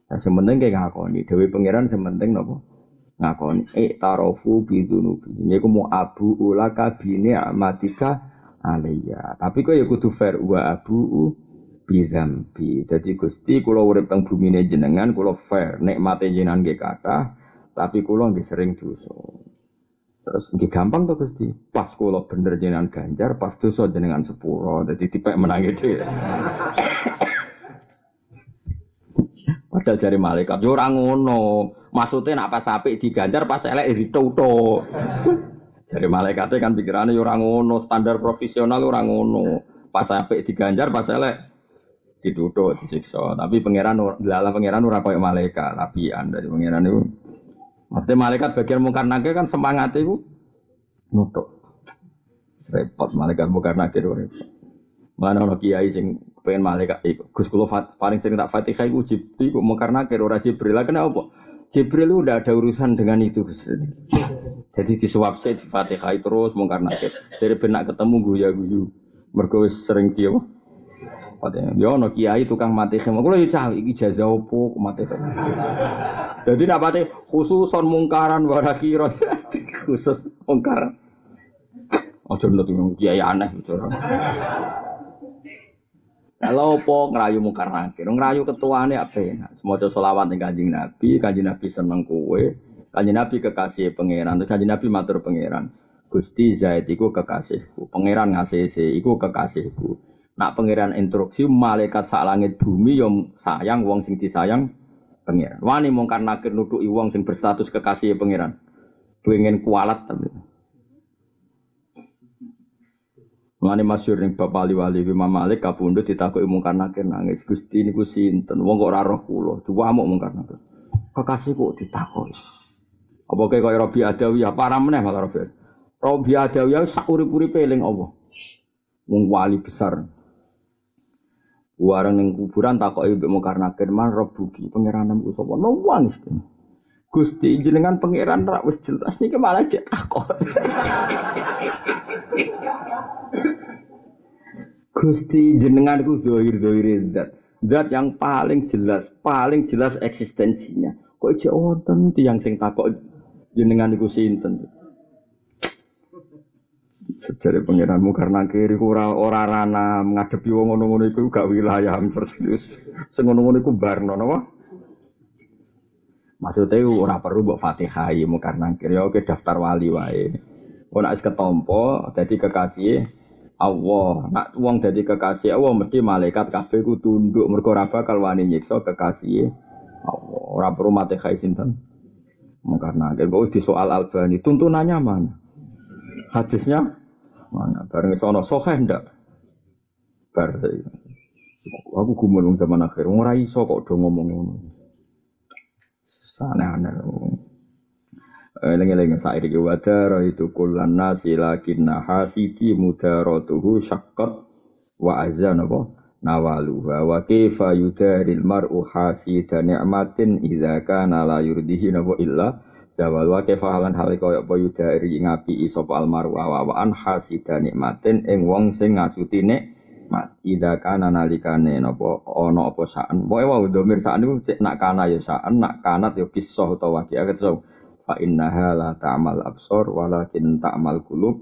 Nah, sementing kayak ngakoni, Dewi Pangeran sementing nopo ngakoni. Eh tarofu bidunubi. Ini aku mau abu ulaka bini amatika alaiya. Tapi kok ya kudu fair wa abu bidambi. Jadi gusti kulo urip teng bumi jenengan, kulo fair. Nikmate jenengan gak kata, tapi kulo nggih sering dosa. Terus nggih gampang tuh Gusti. Pas kulo bener jenengan ganjar, pas dosa jenengan sepuro. Jadi tipe menang itu. Padahal jari malaikat yo ora ngono. Maksudnya nak pas apik diganjar pas elek dituto. Jari malaikatnya kan pikirannya yo ngono, standar profesional ora ngono. Pas apik diganjar pas elek ditutup disiksa. Tapi pangeran dalam pangeran ora koyo malaikat, lapian dari pangeran itu Maksudnya malaikat bagian mungkar nakir kan semangat itu nutuk. Repot malaikat mungkar nakir repot. Mana orang kiai sing pengen malaikat itu. Gus kulo paling sering tak fatihah itu jibril itu mungkar nakir orang jibril. Lah kenapa? Jibril udah ada urusan dengan itu. Jadi disuap saya di fatihah terus mungkar nakir. Dari benak ketemu guya guyu. Mergo sering dia Katanya, yo no kiai tukang mati khimah. Kulo cah iki jazah opo mati khimah. Jadi nak pati khususon mungkaran warakiro khusus mungkaran. Ojo nut kiai aneh bicara. Kalau opo ngerayu mungkar nakir, ngerayu ketuane apa? Semoga selawat ning kanjeng Nabi, kanjeng Nabi seneng kue, kanjeng Nabi kekasih pangeran, terus kanjeng Nabi matur pangeran. Gusti Zaid iku kekasihku, pangeran ngasih iku kekasihku. Nak pangeran instruksi malaikat sak langit bumi yang sayang wong sing disayang pangeran. Wani mungkar nakir nuduki wong sing berstatus kekasih pangeran. Pengen kualat tapi. Mane masyhur ning Bapak Ali Wali Imam Malik kapundhut ditakoki mungkar nakir nangis. Gusti niku sinten? Wong kok ora roh kula. Duwamuk mungkar nakir. Kekasih kok ditakoki. Apa kaya Robi Adawi apa para meneh malah Robi. Robi Adawi sak urip-uripe eling Allah. Wong wali besar. Warang ning kuburan takoki mbek mungkar nakir man rebuki pangeran ku sapa? Nangis. Gusti jenengan pangeran ra wis jelas niki malah cek takok. Gusti jenengan ku dohir dohir zat. Zat yang paling jelas, paling jelas eksistensinya. Kok cek wonten tiyang sing takok jenengan iku sinten? Sejarah pangeranmu karena kiri ora ora rana menghadapi wong ngono-ngono iku gak wilayah persis. Sing ngono-ngono iku barno napa? Maksudnya ora perlu mbok Fatihah ya karena kiri oke daftar wali wae. Ora wis ketompo dadi kekasih Allah. Nak wong dadi kekasih Allah mesti malaikat kabeh ku tunduk mergo ora bakal wani nyiksa kekasih Allah. Ora perlu Fatihah sinten. Karena kiri di soal Albani tuntunannya mana? Hadisnya Mana? Bareng sono sohe ndak? Bar Aku gumun zaman akhir. Ora iso kok do ngomong ngono. Aneh-aneh. Lengi-lengi sair iki wadara itu kullan nasi lakinna hasidi mudaratuhu syaqqat wa azan apa nawaluha wa kaifa yudaril mar'u hasida ni'matin idza kana la yurdihi napa illa Zawal wa kefahalan hal kaya apa yudari ngapi sapa almaru awaan hasida nikmatin ing wong sing ngasuti nikmat. Ida kana nalikane napa ana apa saan. Pokoke wae domir saan iku cek nak kana ya saan, nak kanat ya kisah utawa waqiah ketso. Fa innaha la ta'mal absor walakin ta'mal qulub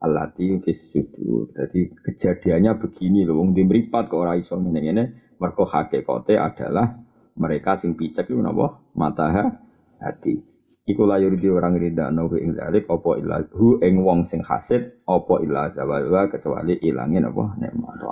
allati fis sudur. Jadi kejadiannya begini loh, wong di mripat kok ora iso ngene-ngene, mergo hakikate adalah mereka sing picek iku napa? Mata hati. Iku la yurdi orang rida nahu ing dalik apa ilah hu ing wong sing hasid apa ilah zawalwa kecuali ilangin apa nikmat